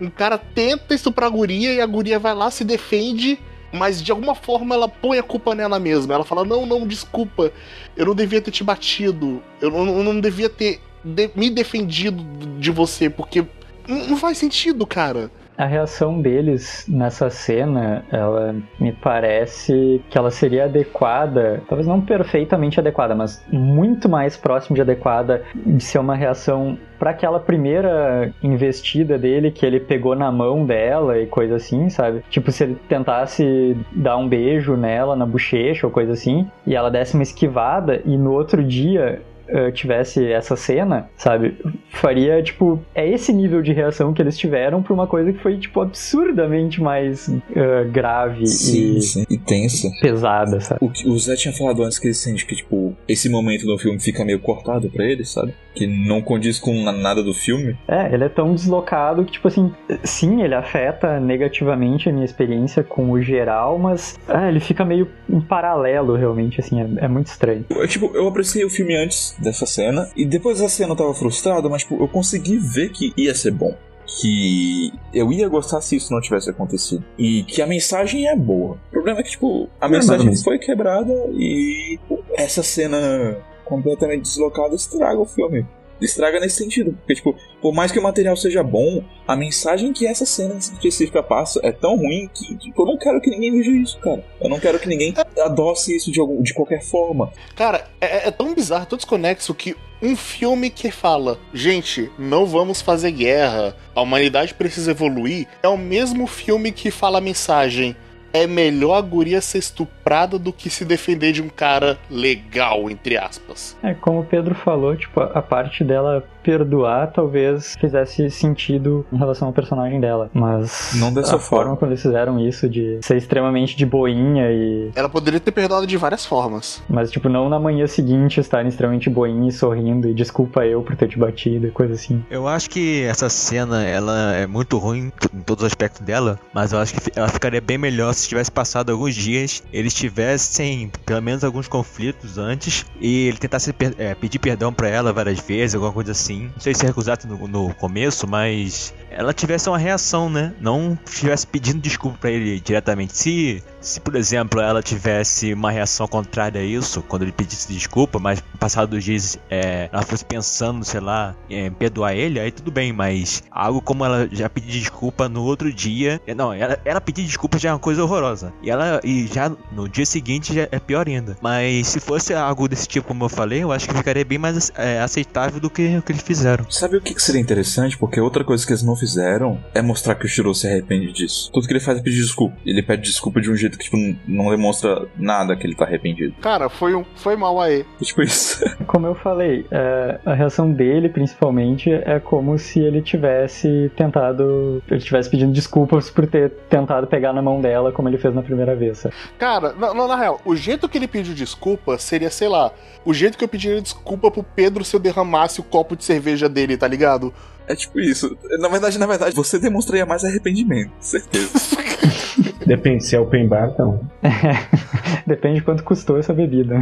Um cara tenta estuprar a guria e a guria vai lá, se defende mas de alguma forma ela põe a culpa nela mesma. Ela fala: Não, não, desculpa, eu não devia ter te batido, eu não, eu não devia ter de me defendido de você, porque não faz sentido, cara. A reação deles nessa cena, ela me parece que ela seria adequada, talvez não perfeitamente adequada, mas muito mais próximo de adequada de ser uma reação para aquela primeira investida dele que ele pegou na mão dela e coisa assim, sabe? Tipo, se ele tentasse dar um beijo nela na bochecha ou coisa assim, e ela desse uma esquivada e no outro dia uh, tivesse essa cena, sabe? Faria, tipo, é esse nível de reação que eles tiveram pra uma coisa que foi, tipo, absurdamente mais uh, grave Sim, e sim. E tensa. pesada, sabe? O, o Zé tinha falado antes que ele sente que, tipo, esse momento do filme fica meio cortado pra ele, sabe? Que não condiz com na- nada do filme. É, ele é tão deslocado que, tipo assim, sim, ele afeta negativamente a minha experiência com o geral, mas ah, ele fica meio em paralelo, realmente, assim, é, é muito estranho. Eu, tipo, eu apreciei o filme antes dessa cena, e depois dessa cena eu tava frustrado, mas, tipo, eu consegui ver que ia ser bom. Que eu ia gostar se isso não tivesse acontecido. E que a mensagem é boa. O problema é que, tipo, a mensagem mesmo. foi quebrada e essa cena completamente deslocada estraga o filme. Estraga nesse sentido. Porque, tipo, por mais que o material seja bom, a mensagem que essa cena específica passa é tão ruim que, tipo, eu não quero que ninguém veja isso, cara. Eu não quero que ninguém adoce isso de, algum, de qualquer forma. Cara, é, é tão bizarro, tão desconexo que um filme que fala, gente, não vamos fazer guerra, a humanidade precisa evoluir, é o mesmo filme que fala a mensagem. É melhor a guria ser estuprada do que se defender de um cara legal, entre aspas. É, como o Pedro falou, tipo, a parte dela perdoar talvez fizesse sentido em relação ao personagem dela, mas Não dessa a forma. forma como eles fizeram isso de ser extremamente de boinha e Ela poderia ter perdoado de várias formas. mas tipo não na manhã seguinte estarem extremamente boinha e sorrindo e desculpa eu por ter te batido e coisa assim. Eu acho que essa cena ela é muito ruim em todos os aspectos dela, mas eu acho que ela ficaria bem melhor se tivesse passado alguns dias, eles tivessem pelo menos alguns conflitos antes e ele tentasse é, pedir perdão pra ela várias vezes, alguma coisa assim. Não sei se recusado no, no começo, mas ela tivesse uma reação, né? Não estivesse pedindo desculpa pra ele diretamente. Se, se por exemplo, ela tivesse uma reação contrária a isso, quando ele pedisse desculpa, mas passado dos dias é, ela fosse pensando, sei lá, em perdoar ele, aí tudo bem, mas algo como ela já pedir desculpa no outro dia. é, Não, ela, ela pedir desculpa já é uma coisa horrorosa. E ela e já no dia seguinte já é pior ainda. Mas se fosse algo desse tipo, como eu falei, eu acho que ficaria bem mais é, aceitável do que o que eles fizeram. Sabe o que que seria interessante? Porque outra coisa que eles não fizeram é mostrar que o Shiro se arrepende disso. Tudo que ele faz é pedir desculpa. Ele pede desculpa de um jeito que tipo, não demonstra nada que ele tá arrependido. Cara, foi, um, foi mal aí. É tipo isso. [LAUGHS] Como eu falei, é, a reação dele, principalmente, é como se ele tivesse tentado. Ele tivesse pedindo desculpas por ter tentado pegar na mão dela, como ele fez na primeira vez. sabe? Cara, na, na- na real, o jeito que ele pediu desculpa seria, sei lá, o jeito que eu pediria desculpa pro Pedro se eu derramasse o copo de cerveja dele, tá ligado? É tipo isso. Na verdade, na verdade, você demonstraria mais arrependimento, certeza. [LAUGHS] Depende se é open bar, então. [LAUGHS] Depende de quanto custou essa bebida.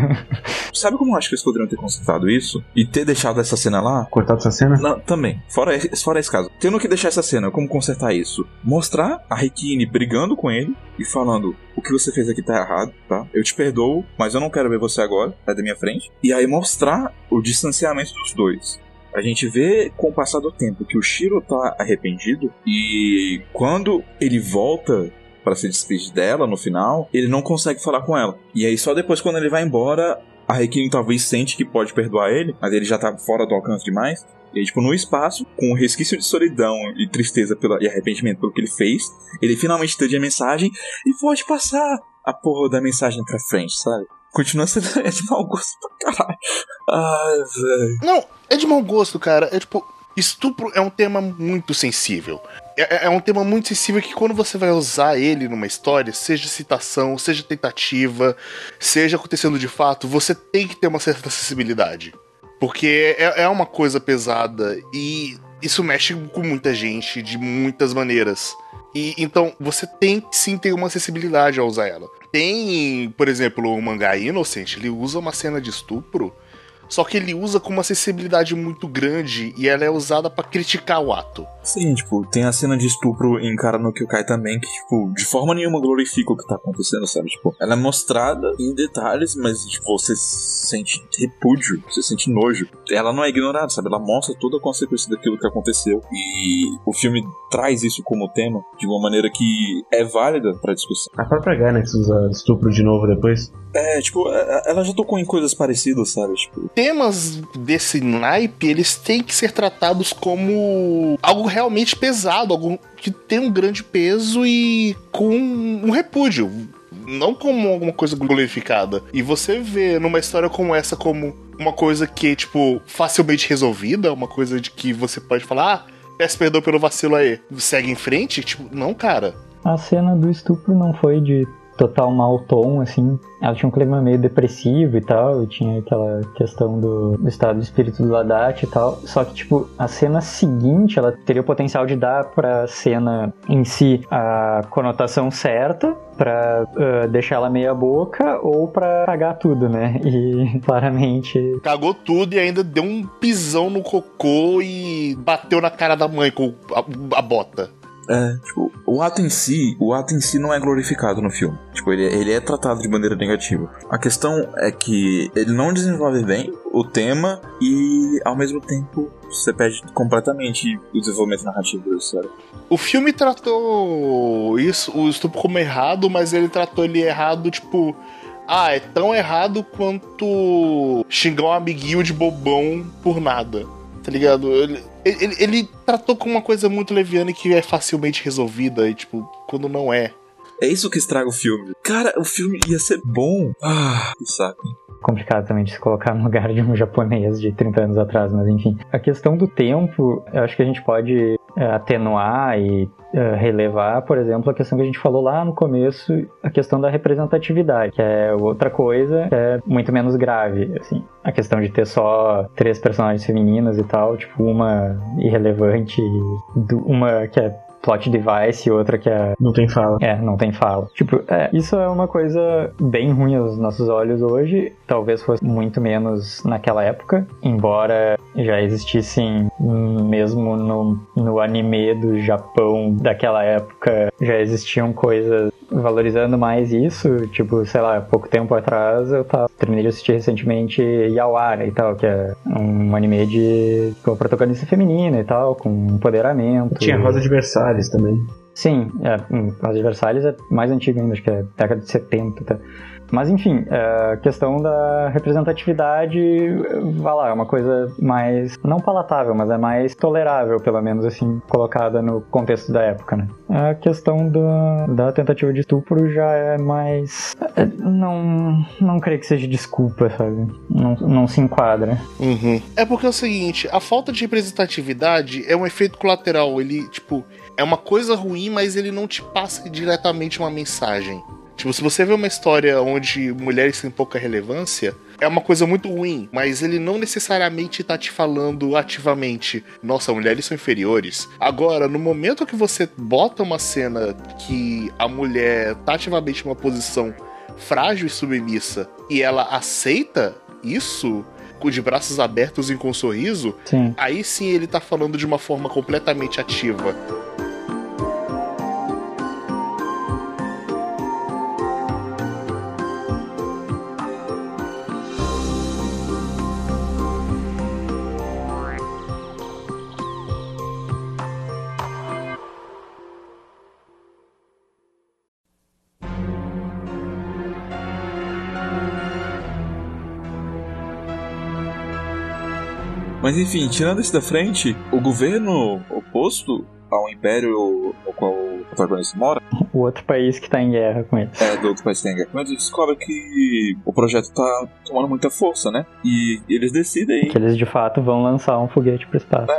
Sabe como eu acho que eles poderiam ter consertado isso? E ter deixado essa cena lá? Cortado essa cena? Não, também. Fora, esse- fora esse caso. Tendo que deixar essa cena, como consertar isso? Mostrar a Rikini brigando com ele e falando: o que você fez aqui tá errado, tá? Eu te perdoo, mas eu não quero ver você agora, sai da minha frente. E aí mostrar o distanciamento dos dois. A gente vê com o passar do tempo que o Shiro tá arrependido e quando ele volta pra se despedir dela no final, ele não consegue falar com ela. E aí só depois quando ele vai embora, a Requiem talvez sente que pode perdoar ele, mas ele já tá fora do alcance demais. E tipo, no espaço, com um resquício de solidão e tristeza pela, e arrependimento pelo que ele fez, ele finalmente entende a mensagem e pode passar a porra da mensagem pra frente, sabe? Continua sendo [LAUGHS] é de mau gosto pra caralho. Ai, velho. Não, é de mau gosto, cara. É tipo, estupro é um tema muito sensível. É, é- é um tema muito sensível que quando você vai usar ele numa história, seja citação, seja tentativa, seja acontecendo de fato, você tem que ter uma certa acessibilidade. Porque é, é uma coisa pesada e isso mexe com muita gente de muitas maneiras. E então você tem que sim ter uma acessibilidade ao usar ela. Tem, por exemplo, o mangá Innocent, ele usa uma cena de estupro só que ele usa com uma sensibilidade muito grande e ela é usada para criticar o ato. Sim, tipo, tem a cena de estupro em Cara no Kyokai também, que, tipo, de forma nenhuma glorifica o que tá acontecendo, sabe? Tipo, ela é mostrada em detalhes, mas, tipo, você sente repúdio, você sente nojo. Ela não é ignorada, sabe? Ela mostra toda a consequência daquilo que aconteceu. E o filme traz isso como tema de uma maneira que é válida pra discussão. A própria Gainax usa estupro de novo depois. É, tipo, ela já tocou em coisas parecidas, sabe? Tipo, Temas desse naipe, eles têm que ser tratados como algo realmente pesado, algo que tem um grande peso e com um repúdio. Não como alguma coisa glorificada. E você vê numa história como essa como uma coisa que é, tipo, facilmente resolvida, uma coisa de que você pode falar, ah, peço perdão pelo vacilo aí, segue em frente, tipo, não, cara. A cena do estupro não foi de total mau tom, assim. Ela tinha um clima meio depressivo e tal, e tinha aquela questão do, do estado de espírito do Ladat e tal. Só que, tipo, a cena seguinte, ela teria o potencial de dar pra cena em si a conotação certa, pra uh, deixar ela meia boca, ou pra cagar tudo, né? [LAUGHS] E claramente. Cagou tudo e ainda deu um pisão no cocô e bateu na cara da mãe com a, a bota. É, tipo, o ato em si, o ato em si não é glorificado no filme. Tipo, ele, ele é tratado de maneira negativa. A questão é que ele não desenvolve bem o tema e, ao mesmo tempo, você perde completamente o desenvolvimento narrativo da história. O filme tratou isso, o estupro como errado, mas ele tratou ele errado, tipo. Ah, é tão errado quanto xingar um amiguinho de bobão por nada. Tá ligado? Ele, ele, ele tratou com uma coisa muito leviana e que é facilmente resolvida, e tipo, quando não é. É isso que estraga o filme. Cara, o filme ia ser bom. Ah, que saco. Complicado também de se colocar no lugar de um japonês de 30 anos atrás, mas enfim. A questão do tempo, eu acho que a gente pode atenuar e é, relevar, por exemplo, a questão que a gente falou lá no começo, a questão da representatividade, que é outra coisa que é muito menos grave, assim. A questão de ter só três personagens femininas e tal, tipo, uma irrelevante, uma que é plot device e outra que é. Não tem fala. É, não tem fala. Tipo, é, isso é uma coisa bem ruim aos nossos olhos hoje. Talvez fosse muito menos naquela época, embora já existissem, mesmo no, no anime do Japão daquela época, já existiam coisas valorizando mais isso. Tipo, sei lá, pouco tempo atrás eu tava, terminei de assistir recentemente Yawara e tal, que é um anime de com protagonista feminina e tal, com empoderamento. Tinha Rosa de Versalhes também. Sim, é, hum, Rosa de Versalhes é mais antigo ainda, acho que é década de 70. Tá? Mas enfim, a questão da representatividade, vai lá, é uma coisa mais, não palatável, mas é mais tolerável, pelo menos assim, colocada no contexto da época, né? A questão do, da tentativa de estupro já é mais. é, Não, não creio que seja desculpa, sabe? Não, não se enquadra. Uhum. É porque é o seguinte, a falta de representatividade é um efeito colateral. Ele, tipo, é uma coisa ruim, mas ele não te passa diretamente uma mensagem. Tipo, se você vê uma história onde mulheres têm pouca relevância, é uma coisa muito ruim, mas ele não necessariamente tá te falando ativamente, nossa, mulheres são inferiores. Agora, no momento que você bota uma cena que a mulher tá ativamente numa posição frágil e submissa e ela aceita isso de braços abertos e com um sorriso, Sim. aí sim ele tá falando de uma forma completamente ativa. Mas enfim, tirando isso da frente, o governo oposto ao império ao qual o protagonista mora, O outro país que tá em guerra com eles. é do outro país que tem guerra, mas eles descobrem que o projeto tá tomando muita força, né? E eles decidem Que eles de fato vão lançar um foguete pro espaço.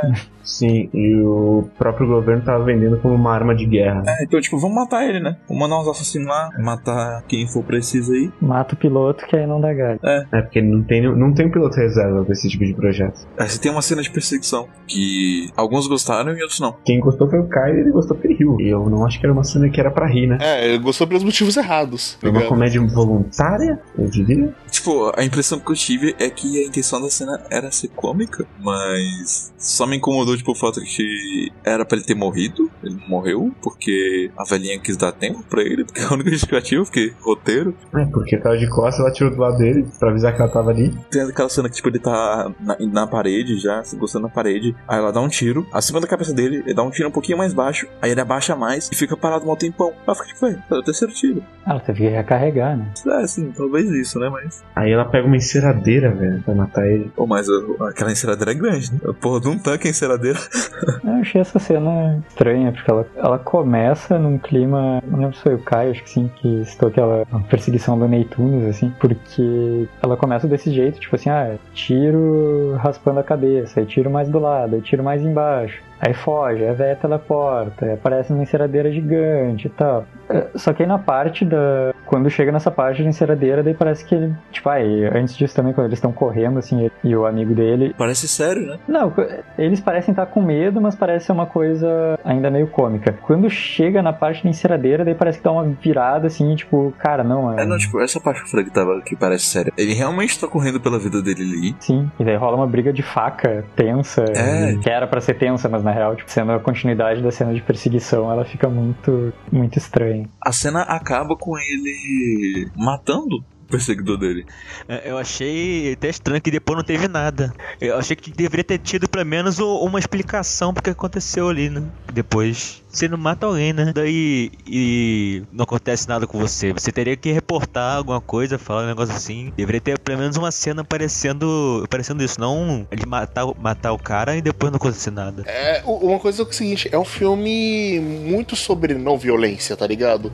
Sim, e o próprio governo tava vendendo como uma arma de guerra. É, então, tipo, vamos matar ele, né? Vamos mandar uns assassinos lá, matar quem for preciso aí. Mata o piloto que aí não dá galho. É, porque não tem, não tem piloto reserva pra esse tipo de projeto. Aí você tem uma cena de perseguição que alguns gostaram e outros não. Quem gostou foi o Kai e ele gostou porque ele riu. E eu não acho que era uma cena que era pra rir, né? É, ele gostou pelos motivos errados. É uma comédia voluntária, eu diria. Tipo, a impressão que eu tive é que a intenção da cena era ser cômica, mas só me incomodou, tipo, o fato que era pra ele ter morrido. Ele morreu porque a velhinha quis dar tempo pra ele, porque é a única justificativa, porque roteiro. É, porque tava de costas, ela tirou do lado dele pra avisar que ela tava ali. Tem aquela cena que, tipo, ele tá na, na parede já, se encostando na parede. Aí ela dá um tiro, acima da cabeça dele, ele dá um tiro um pouquinho mais baixo. Aí ele abaixa mais e fica parado um tempão. Ela fica tipo, é, o terceiro tiro. Ela teve que recarregar, né? É, assim, talvez isso, né? Mas. Aí ela pega uma enceradeira, velho, pra matar ele. Pô, mas a- aquela enceradeira é grande, né? A porra de um tanque a enceradeira. [LAUGHS] Eu achei essa cena estranha, porque ela, ela começa num clima. Não lembro se foi o Caio, acho que sim, que citou aquela perseguição do Ney Tunes, assim, porque ela começa desse jeito, tipo assim, ah, tiro raspando a cabeça, aí tiro mais do lado, aí tiro mais embaixo. Aí foge, aí a véia teleporta, aí aparece uma enceradeira gigante e tal. É, Só que aí na parte da. Quando chega nessa parte da enceradeira, daí parece que ele. Tipo, aí, antes disso também, quando eles estão correndo, assim, e o amigo dele, Parece sério, né? não, eles parecem estar com medo, mas parece ser uma coisa ainda meio cômica. Quando chega na parte da enceradeira, daí parece que dá uma virada assim, tipo, cara, não, é. É, não, tipo, essa parte que eu falei que, tava, que parece séria. Ele realmente tá correndo pela vida dele ali. Sim, e daí rola uma briga de faca tensa, É. que era pra ser tensa, mas na real, tipo, sendo a continuidade da cena de perseguição, ela fica muito, muito estranha. A cena acaba com ele matando perseguidor dele. É, Eu achei até estranho que depois não teve nada. Eu achei que deveria ter tido pelo menos uma explicação pro que aconteceu ali, né? Depois. Você não mata alguém, né? Daí e não acontece nada com você. Você teria que reportar alguma coisa, falar um negócio assim. Deveria ter pelo menos uma cena parecendo, parecendo isso. Não ele matar, o- matar o cara e depois não acontecer nada. É, uma coisa é o seguinte, é um filme muito sobre não violência, tá ligado?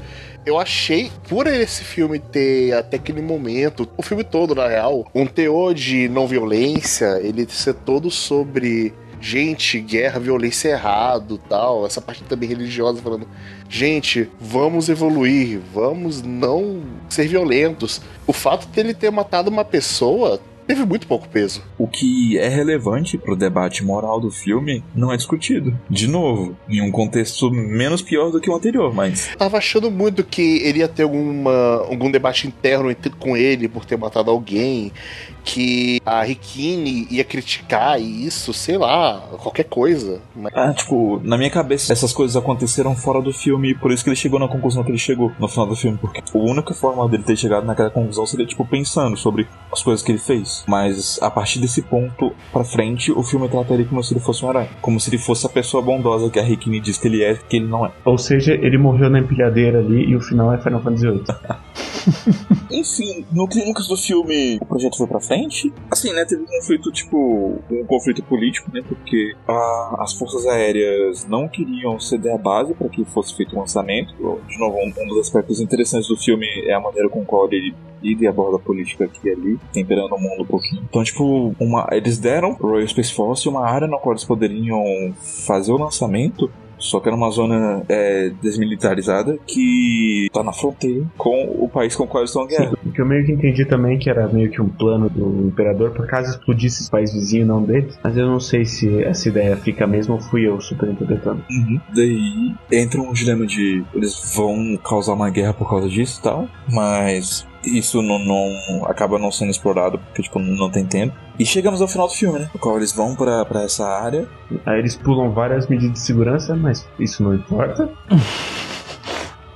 Eu achei, por esse filme ter até aquele momento, o filme todo, na real, um teor de não violência, ele ser todo sobre gente, guerra, violência é errado tal, essa parte também religiosa falando, gente, vamos evoluir, vamos não ser violentos. O fato dele ter matado uma pessoa teve muito pouco peso. O que é relevante pro debate moral do filme não é discutido. De novo, em um contexto menos pior do que o anterior, mas. tava achando muito que ele ia ter alguma, algum debate interno entre- com ele por ter matado alguém, que a Rikini ia criticar isso, sei lá, qualquer coisa. Mas Ah, tipo, na minha cabeça, essas coisas aconteceram fora do filme e por isso que ele chegou na conclusão que ele chegou no final do filme. Porque a única forma dele ter chegado naquela conclusão seria, tipo, pensando sobre as coisas que ele fez. Mas a partir desse ponto pra frente, o filme trata ele como se ele fosse um herói. Como se ele fosse a pessoa bondosa que a Rikini diz que ele é, que ele não é. Ou seja, ele morreu na empilhadeira ali e o final é Final Fantasy VIII. [LAUGHS] Enfim, no clímax do filme, o projeto foi pra frente. Assim, né, teve um conflito, tipo, um conflito político, né, porque a- as forças aéreas não queriam ceder a base para que fosse feito o lançamento. De novo, um, um dos aspectos interessantes do filme é a maneira com qual ele lida e aborda a política aqui e ali, temperando o mundo um pouquinho. Então, tipo, uma, eles deram Royal Space Force uma área na qual eles poderiam fazer o lançamento só que era uma zona é, desmilitarizada que tá na fronteira com o país com o qual eles estão em guerra. O que eu meio que entendi também que era meio que um plano do imperador por caso explodisse esse país vizinho não deles. Mas eu não sei se essa ideia fica mesmo ou fui eu superinterpretando. Daí entra um dilema de eles vão causar uma guerra por causa disso e tal, mas isso não, não- acaba não sendo explorado porque tipo não tem tempo. E chegamos ao final do filme, né? No qual eles vão pra, pra essa área. Aí eles pulam várias medidas de segurança, mas isso não importa. [LAUGHS]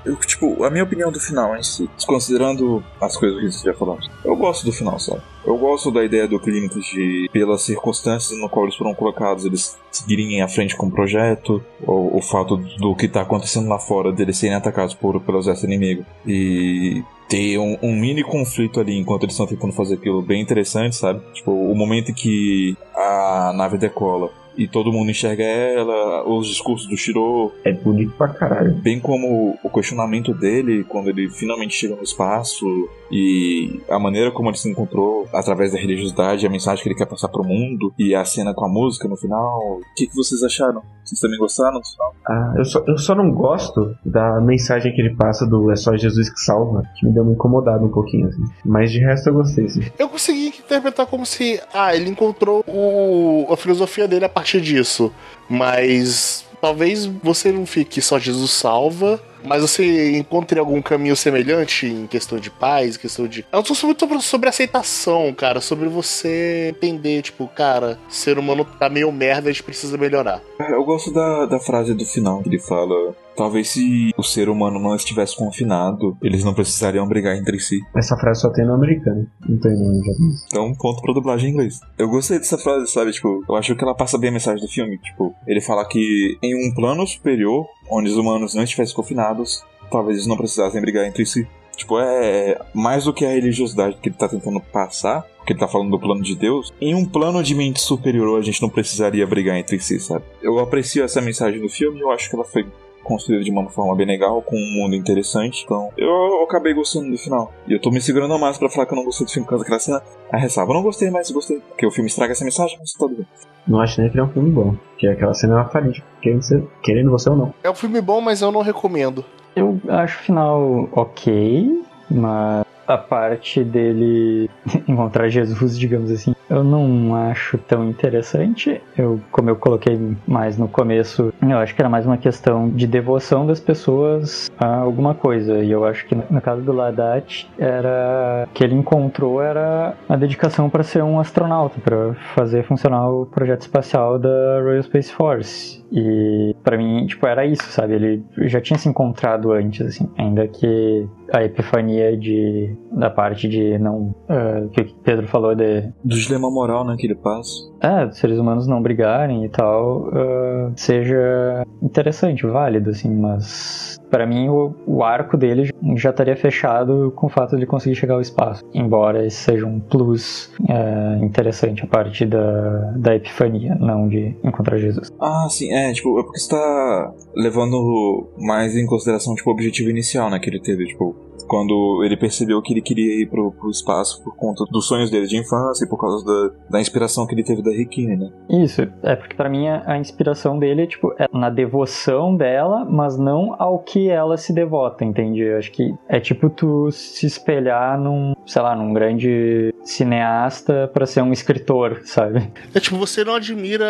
Eu, tipo, a minha opinião do final em si, desconsiderando as coisas que você já falou, eu gosto do final, sabe? Eu gosto da ideia do clínico de, pelas circunstâncias no qual eles foram colocados, eles seguirem à frente com o projeto, ou o fato do que tá acontecendo lá fora, deles serem atacados por, pelo exército inimigo, e ter um, um mini conflito ali enquanto eles estão tentando fazer aquilo bem interessante, sabe? Tipo, o momento em que a nave decola e todo mundo enxerga ela, os discursos do Shiro, É bonito pra caralho. bem como o questionamento dele quando ele finalmente chega no espaço e a maneira como ele se encontrou através da religiosidade, a mensagem que ele quer passar pro mundo e a cena com a música no final. O que, que vocês acharam? Vocês também gostaram do final? Ah, eu, só, eu só não gosto da mensagem que ele passa do É só Jesus que salva, que me deu uma incomodada um pouquinho, assim. Mas de resto eu gostei, sim. eu consegui interpretar como se, ah, ele encontrou o- a filosofia dele a partir disso, mas talvez você não fique só Jesus salva, mas você encontre algum caminho semelhante em questão de paz, questão de. Eu sou muito sobre, sobre aceitação, cara. Sobre você entender, tipo, cara, ser humano tá meio merda, a gente precisa melhorar. Eu gosto da, da frase do final, que ele fala. Talvez se o ser humano não estivesse confinado, eles não precisariam brigar entre si. Essa frase só tem no americano, não tem no japonês. Então, ponto pra dublagem em inglês. Eu gostei dessa frase, sabe? Tipo, eu acho que ela passa bem a mensagem do filme. Tipo, ele fala que em um plano superior, onde os humanos não estivessem confinados, talvez eles não precisassem brigar entre si. Tipo, é mais do que a religiosidade que ele tá tentando passar, porque ele tá falando do plano de Deus. Em um plano de mente superior, a gente não precisaria brigar entre si, sabe? Eu aprecio essa mensagem do filme e eu acho que ela foi construída de uma forma bem legal, com um mundo interessante. Então, eu, eu acabei gostando do final. E eu tô me segurando mais pra falar que eu não gostei do filme por causa daquela cena. A ressalva, eu não gostei, mas gostei. Porque o filme estraga essa mensagem, mas tá tudo bem. Não acho nem que ele é um filme bom, porque aquela cena é uma farinha, querendo, você, querendo você ou não. É um filme bom, mas eu não recomendo. Eu acho o final ok, mas a parte dele [LAUGHS] encontrar Jesus, digamos assim, eu não acho tão interessante. Eu, como eu coloquei mais no começo, eu acho que era mais uma questão de devoção das pessoas a alguma coisa. E eu acho que no caso do Ladat, era que ele encontrou era a dedicação para ser um astronauta, para fazer funcionar o projeto espacial da Royal Space Force. E para mim, tipo, era isso, sabe? Ele já tinha se encontrado antes, assim, ainda que a epifania de da parte de não uh, que o Pedro falou de Do dilema moral, né, que ele passa. é, dos seres humanos não brigarem e tal, uh, seja interessante, válido, assim, mas para mim o, o arco dele já estaria fechado com o fato de conseguir chegar ao espaço, embora esse seja um plus uh, interessante a parte da, da epifania, não de encontrar Jesus. Ah, sim, é, tipo, é porque você tá levando mais em consideração, tipo, o objetivo inicial, né, que ele teve, tipo, quando ele percebeu que ele queria ir pro, pro espaço por conta dos sonhos dele de infância e por causa da, da inspiração que ele teve da Rikini, né? Isso, é porque para mim a, a inspiração dele tipo, é na devoção dela, mas não ao que ela se devota, entende? Eu acho que é tipo tu se espelhar num, sei lá, num grande cineasta para ser um escritor, sabe? É tipo, você não admira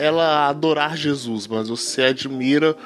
ela adorar Jesus, mas você admira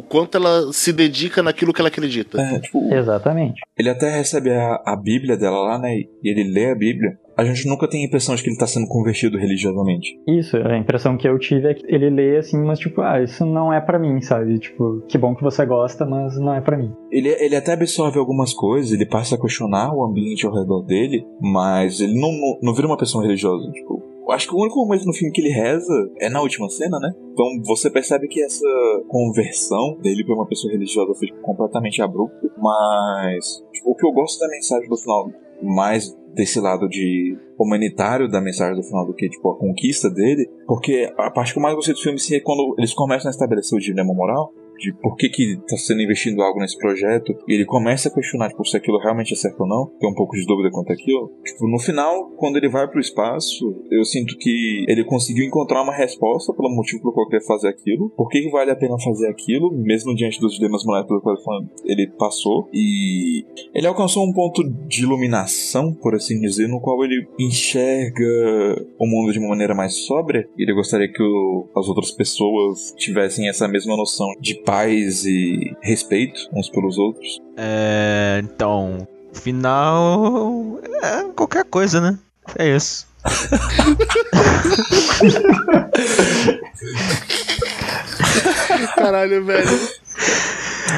o quanto ela se dedica naquilo que ela acredita. É, tipo, Exatamente. ele até recebe a, a Bíblia dela lá, né, e ele lê a Bíblia. A gente nunca tem a impressão de que ele tá sendo convertido religiosamente. Isso, a impressão que eu tive é que ele lê assim, mas tipo, ah, isso não é para mim, sabe? Tipo, que bom que você gosta, mas não é para mim. Ele, ele até absorve algumas coisas, ele passa a questionar o ambiente ao redor dele, mas ele não, não, não vira uma pessoa religiosa. Tipo, acho que o único momento no filme que ele reza é na última cena, né? Então você percebe que essa conversão dele pra uma pessoa religiosa foi tipo, completamente abrupta, mas tipo, o que eu gosto da mensagem do final, mais desse lado de humanitário da mensagem do final do que tipo a conquista dele, porque a parte que eu mais gostei do filme sim, é quando eles começam a estabelecer o dilema moral de por que que tá sendo investido algo nesse projeto e ele começa a questionar tipo, se aquilo realmente é certo ou não, tem um pouco de dúvida quanto àquilo. Tipo, no final, quando ele vai pro espaço, eu sinto que ele conseguiu encontrar uma resposta pelo motivo pelo qual quer fazer aquilo, por que, que vale a pena fazer aquilo, mesmo diante dos dilemas morais pelo qual ele passou, e ele alcançou um ponto de iluminação, por assim dizer, no qual ele enxerga o mundo de uma maneira mais sóbria, e ele gostaria que o- as outras pessoas tivessem essa mesma noção de paz e respeito uns pelos outros. É, então, final é qualquer coisa, né? É isso. Caralho, velho.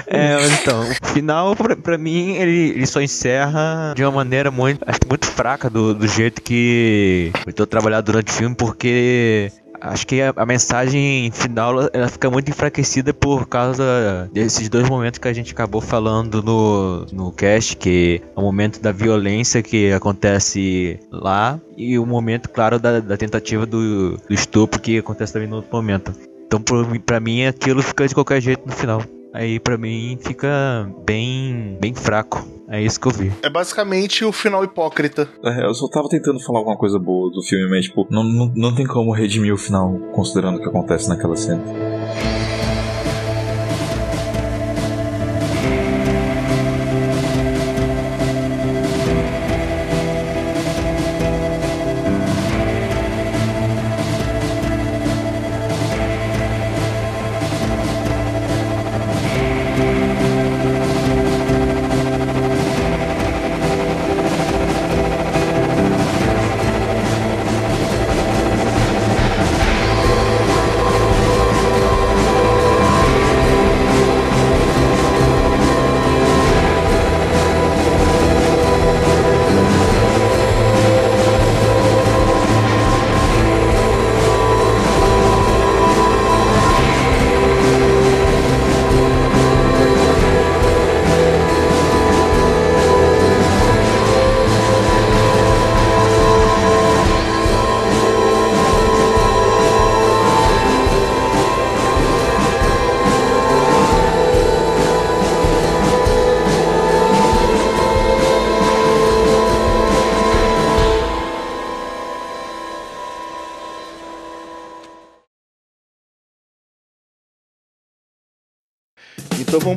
É, então, o final, pra, pra mim, ele, ele só encerra de uma maneira muito, acho que muito fraca do, do jeito que eu tô trabalhando durante o filme, porque acho que a, a mensagem final ela- fica muito enfraquecida por causa desses dois momentos que a gente acabou falando no, no cast, que é o momento da violência que acontece lá e o momento, claro, da, da tentativa do, do estupro que acontece também no outro momento. Então, pra mim, aquilo fica de qualquer jeito no final. Aí, pra mim, fica bem, bem fraco. É isso que eu vi. É basicamente o final hipócrita. É, eu só tava tentando falar alguma coisa boa do filme, mas, tipo, não, não, não tem como redimir o final considerando o que acontece naquela cena.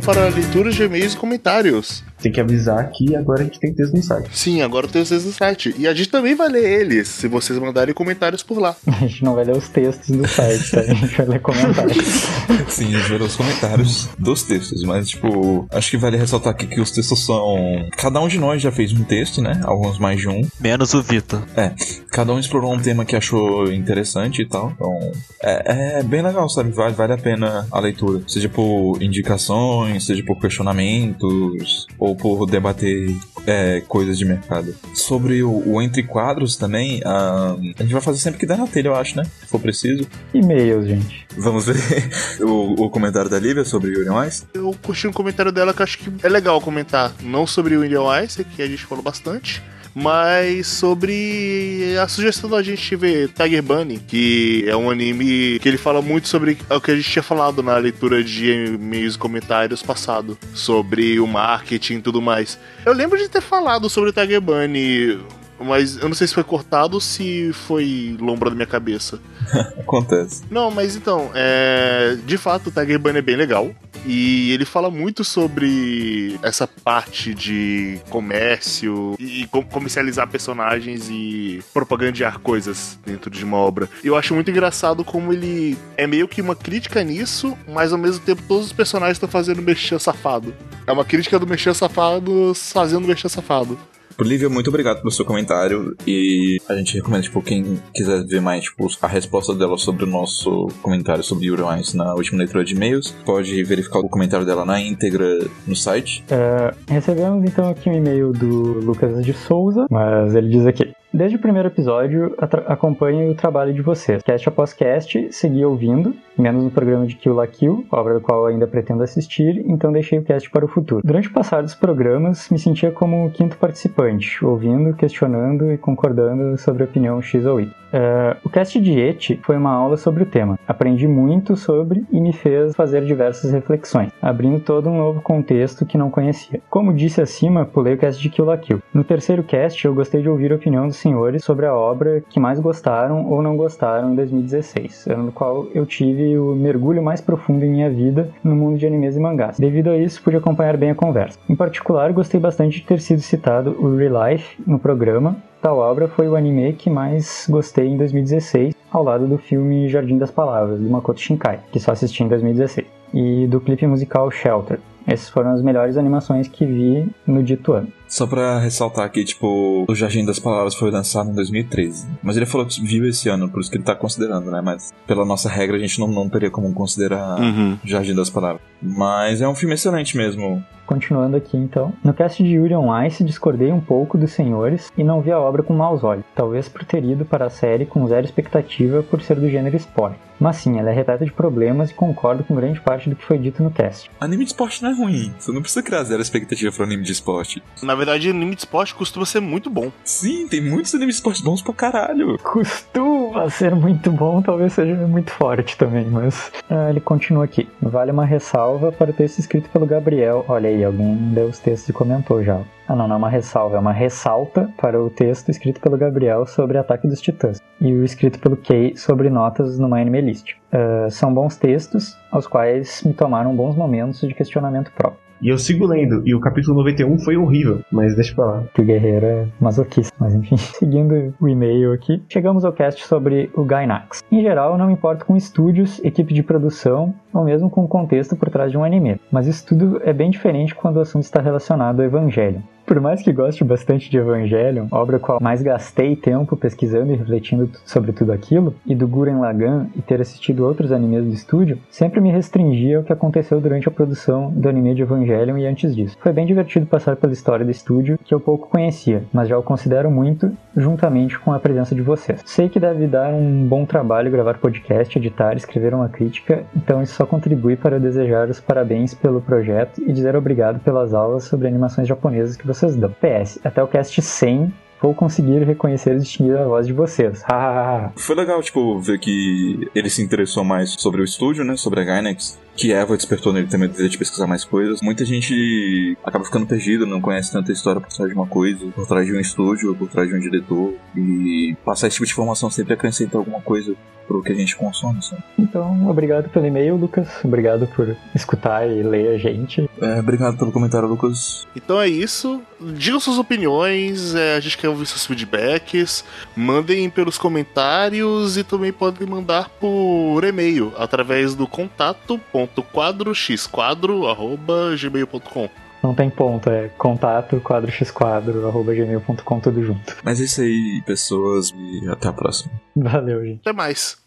Para leituras de e-mails e comentários. Tem que avisar que agora a gente tem texto no site. Sim, agora tem os textos no site. E a gente também vai ler eles, se vocês mandarem comentários por lá. [LAUGHS] A gente não vai ler os textos do site, tá? A gente vai ler comentários. [LAUGHS] Sim, a gente vai ler os comentários dos textos, mas, tipo, acho que vale ressaltar aqui que os textos são. Cada um de nós já fez um texto, né? Alguns mais de um. Menos o Vitor. É, cada um explorou um tema que achou interessante e tal. Então, é, é bem legal, sabe? Vale, vale a pena a leitura. Seja por indicações, seja por questionamentos, ou por debater é, coisas de mercado. Sobre o, o Entre Quadros também, a, a gente vai fazer sempre que der na telha, eu acho, né? Se for preciso. E-mails, gente. Vamos ver [LAUGHS] o, o comentário da Lívia sobre Yuri on Ice. Eu curti um comentário dela que eu acho que é legal comentar. Não sobre o Indian Ice, que a gente falou bastante. Mas sobre a sugestão da gente ver Tiger Bunny, que é um anime que ele fala muito sobre o que a gente tinha falado na leitura de e-mails e comentários passado, sobre o marketing e tudo mais. Eu lembro de ter falado sobre Tiger Bunny mas eu não sei se foi cortado ou se foi lombra da minha cabeça. [LAUGHS] Acontece. Não, mas então, é... de fato o Tiger Bunny é bem legal. E ele fala muito sobre essa parte de comércio e com- comercializar personagens e propagandear coisas dentro de uma obra. Eu acho muito engraçado como ele é meio que uma crítica nisso, mas ao mesmo tempo todos os personagens estão fazendo mexer safado. É uma crítica do mexer safado fazendo mexer safado. Lívia, muito obrigado pelo seu comentário e a gente recomenda, tipo, quem quiser ver mais, tipo, a resposta dela sobre o nosso comentário sobre Yuri Ice na última leitura de e-mails, pode verificar o comentário dela na íntegra no site. É, recebemos então aqui um e-mail do Lucas de Souza, mas ele diz aqui. Desde o primeiro episódio, acompanho o trabalho de vocês. Cast após cast, segui ouvindo, menos no programa de Kill La Kill, obra do qual ainda pretendo assistir, então deixei o cast para o futuro. Durante o passar dos programas, me sentia como o quinto participante, ouvindo, questionando e concordando sobre a opinião X ou Y. É, o cast de Eti foi uma aula sobre o tema. Aprendi muito sobre e me fez fazer diversas reflexões, abrindo todo um novo contexto que não conhecia. Como disse acima, pulei o cast de Kill la Kill. No terceiro cast, eu gostei de ouvir a opinião dos senhores sobre a obra que mais gostaram ou não gostaram em 2016, ano no qual eu tive o mergulho mais profundo em minha vida no mundo de animes e mangás. Devido a isso, pude acompanhar bem a conversa. Em particular, gostei bastante de ter sido citado o Real Life no programa, Tal obra foi o anime que mais gostei em 2016, ao lado do filme Jardim das Palavras, do Makoto Shinkai, que só assisti em 2016, e do clipe musical Shelter. Essas foram as melhores animações que vi no dito ano. Só pra ressaltar aqui, tipo, o Jardim das Palavras foi lançado em 2013. Mas ele falou que viu esse ano, por isso que ele tá considerando, né? Mas pela nossa regra a gente não, não teria como considerar Uhum. Jardim das Palavras. Mas é um filme excelente mesmo. Continuando aqui então. No cast de Yuri on Ice discordei um pouco dos senhores e não vi a obra com maus olhos, talvez por ter ido para a série com zero expectativa por ser do gênero spoiler. Mas sim, ela é repleta de problemas e concordo com grande parte do que foi dito no cast. Anime de esporte não é ruim. Você não precisa criar zero expectativa pra anime de esporte. Na verdade, anime de esporte costuma ser muito bom. Sim, tem muitos animes de esporte bons pra caralho. Costuma ser muito bom, talvez seja muito forte também, mas ah, ele continua aqui. Vale uma ressalva para o texto escrito pelo Gabriel. Olha aí, alguém deu os textos e comentou já. Ah, não, não é uma ressalva, é uma ressalta para o texto escrito pelo Gabriel sobre Ataque dos Titãs e o escrito pelo Kay sobre notas no My Anime List. Ah, são bons textos, aos quais me tomaram bons momentos de questionamento próprio. E eu sigo lendo, e o capítulo 91 foi horrível, mas deixa pra lá. que o guerreiro é masoquista, mas enfim. [LAUGHS] Seguindo o e-mail aqui, chegamos ao cast sobre o Gainax. Em geral, não me importo com estúdios, equipe de produção ou mesmo com o contexto por trás de um anime, mas isso tudo é bem diferente quando o assunto está relacionado ao Evangelho. Por mais que goste bastante de Evangelion, obra qual mais gastei tempo pesquisando e refletindo sobre tudo aquilo, e do Guren Lagann e ter assistido outros animes do estúdio, sempre me restringia ao que aconteceu durante a produção do anime de Evangelion e antes disso. Foi bem divertido passar pela história do estúdio, que eu pouco conhecia, mas já o considero muito, juntamente com a presença de vocês. Sei que deve dar um bom trabalho gravar podcast, editar, escrever uma crítica, então isso só contribui para desejar os parabéns pelo projeto e dizer obrigado pelas aulas sobre animações japonesas que vocês dão. PS, até o cast 100 vou conseguir reconhecer e distinguir a voz de vocês. Foi legal, tipo, ver que ele se interessou mais sobre o estúdio, né? Sobre a Gainax. Que Eva despertou nele também o desejo de pesquisar mais coisas. Muita gente acaba ficando perdida, não conhece tanta história por trás de uma coisa, por trás de um estúdio, por trás de um diretor. E passar esse tipo de informação sempre acrescenta alguma coisa pro que a gente consome, sabe? Então, obrigado pelo e-mail, Lucas. Obrigado por escutar e ler a gente. É, obrigado pelo comentário, Lucas. Então é isso. Digam suas opiniões, é, a gente quer ouvir seus feedbacks. Mandem pelos comentários e também podem mandar por e-mail através do contato.quadroxquadro.gmail.com Não tem ponto, é contato quadro x quadro arroba gmail.com tudo junto. Mas é isso aí, pessoas, e até a próxima. Valeu, gente. Até mais.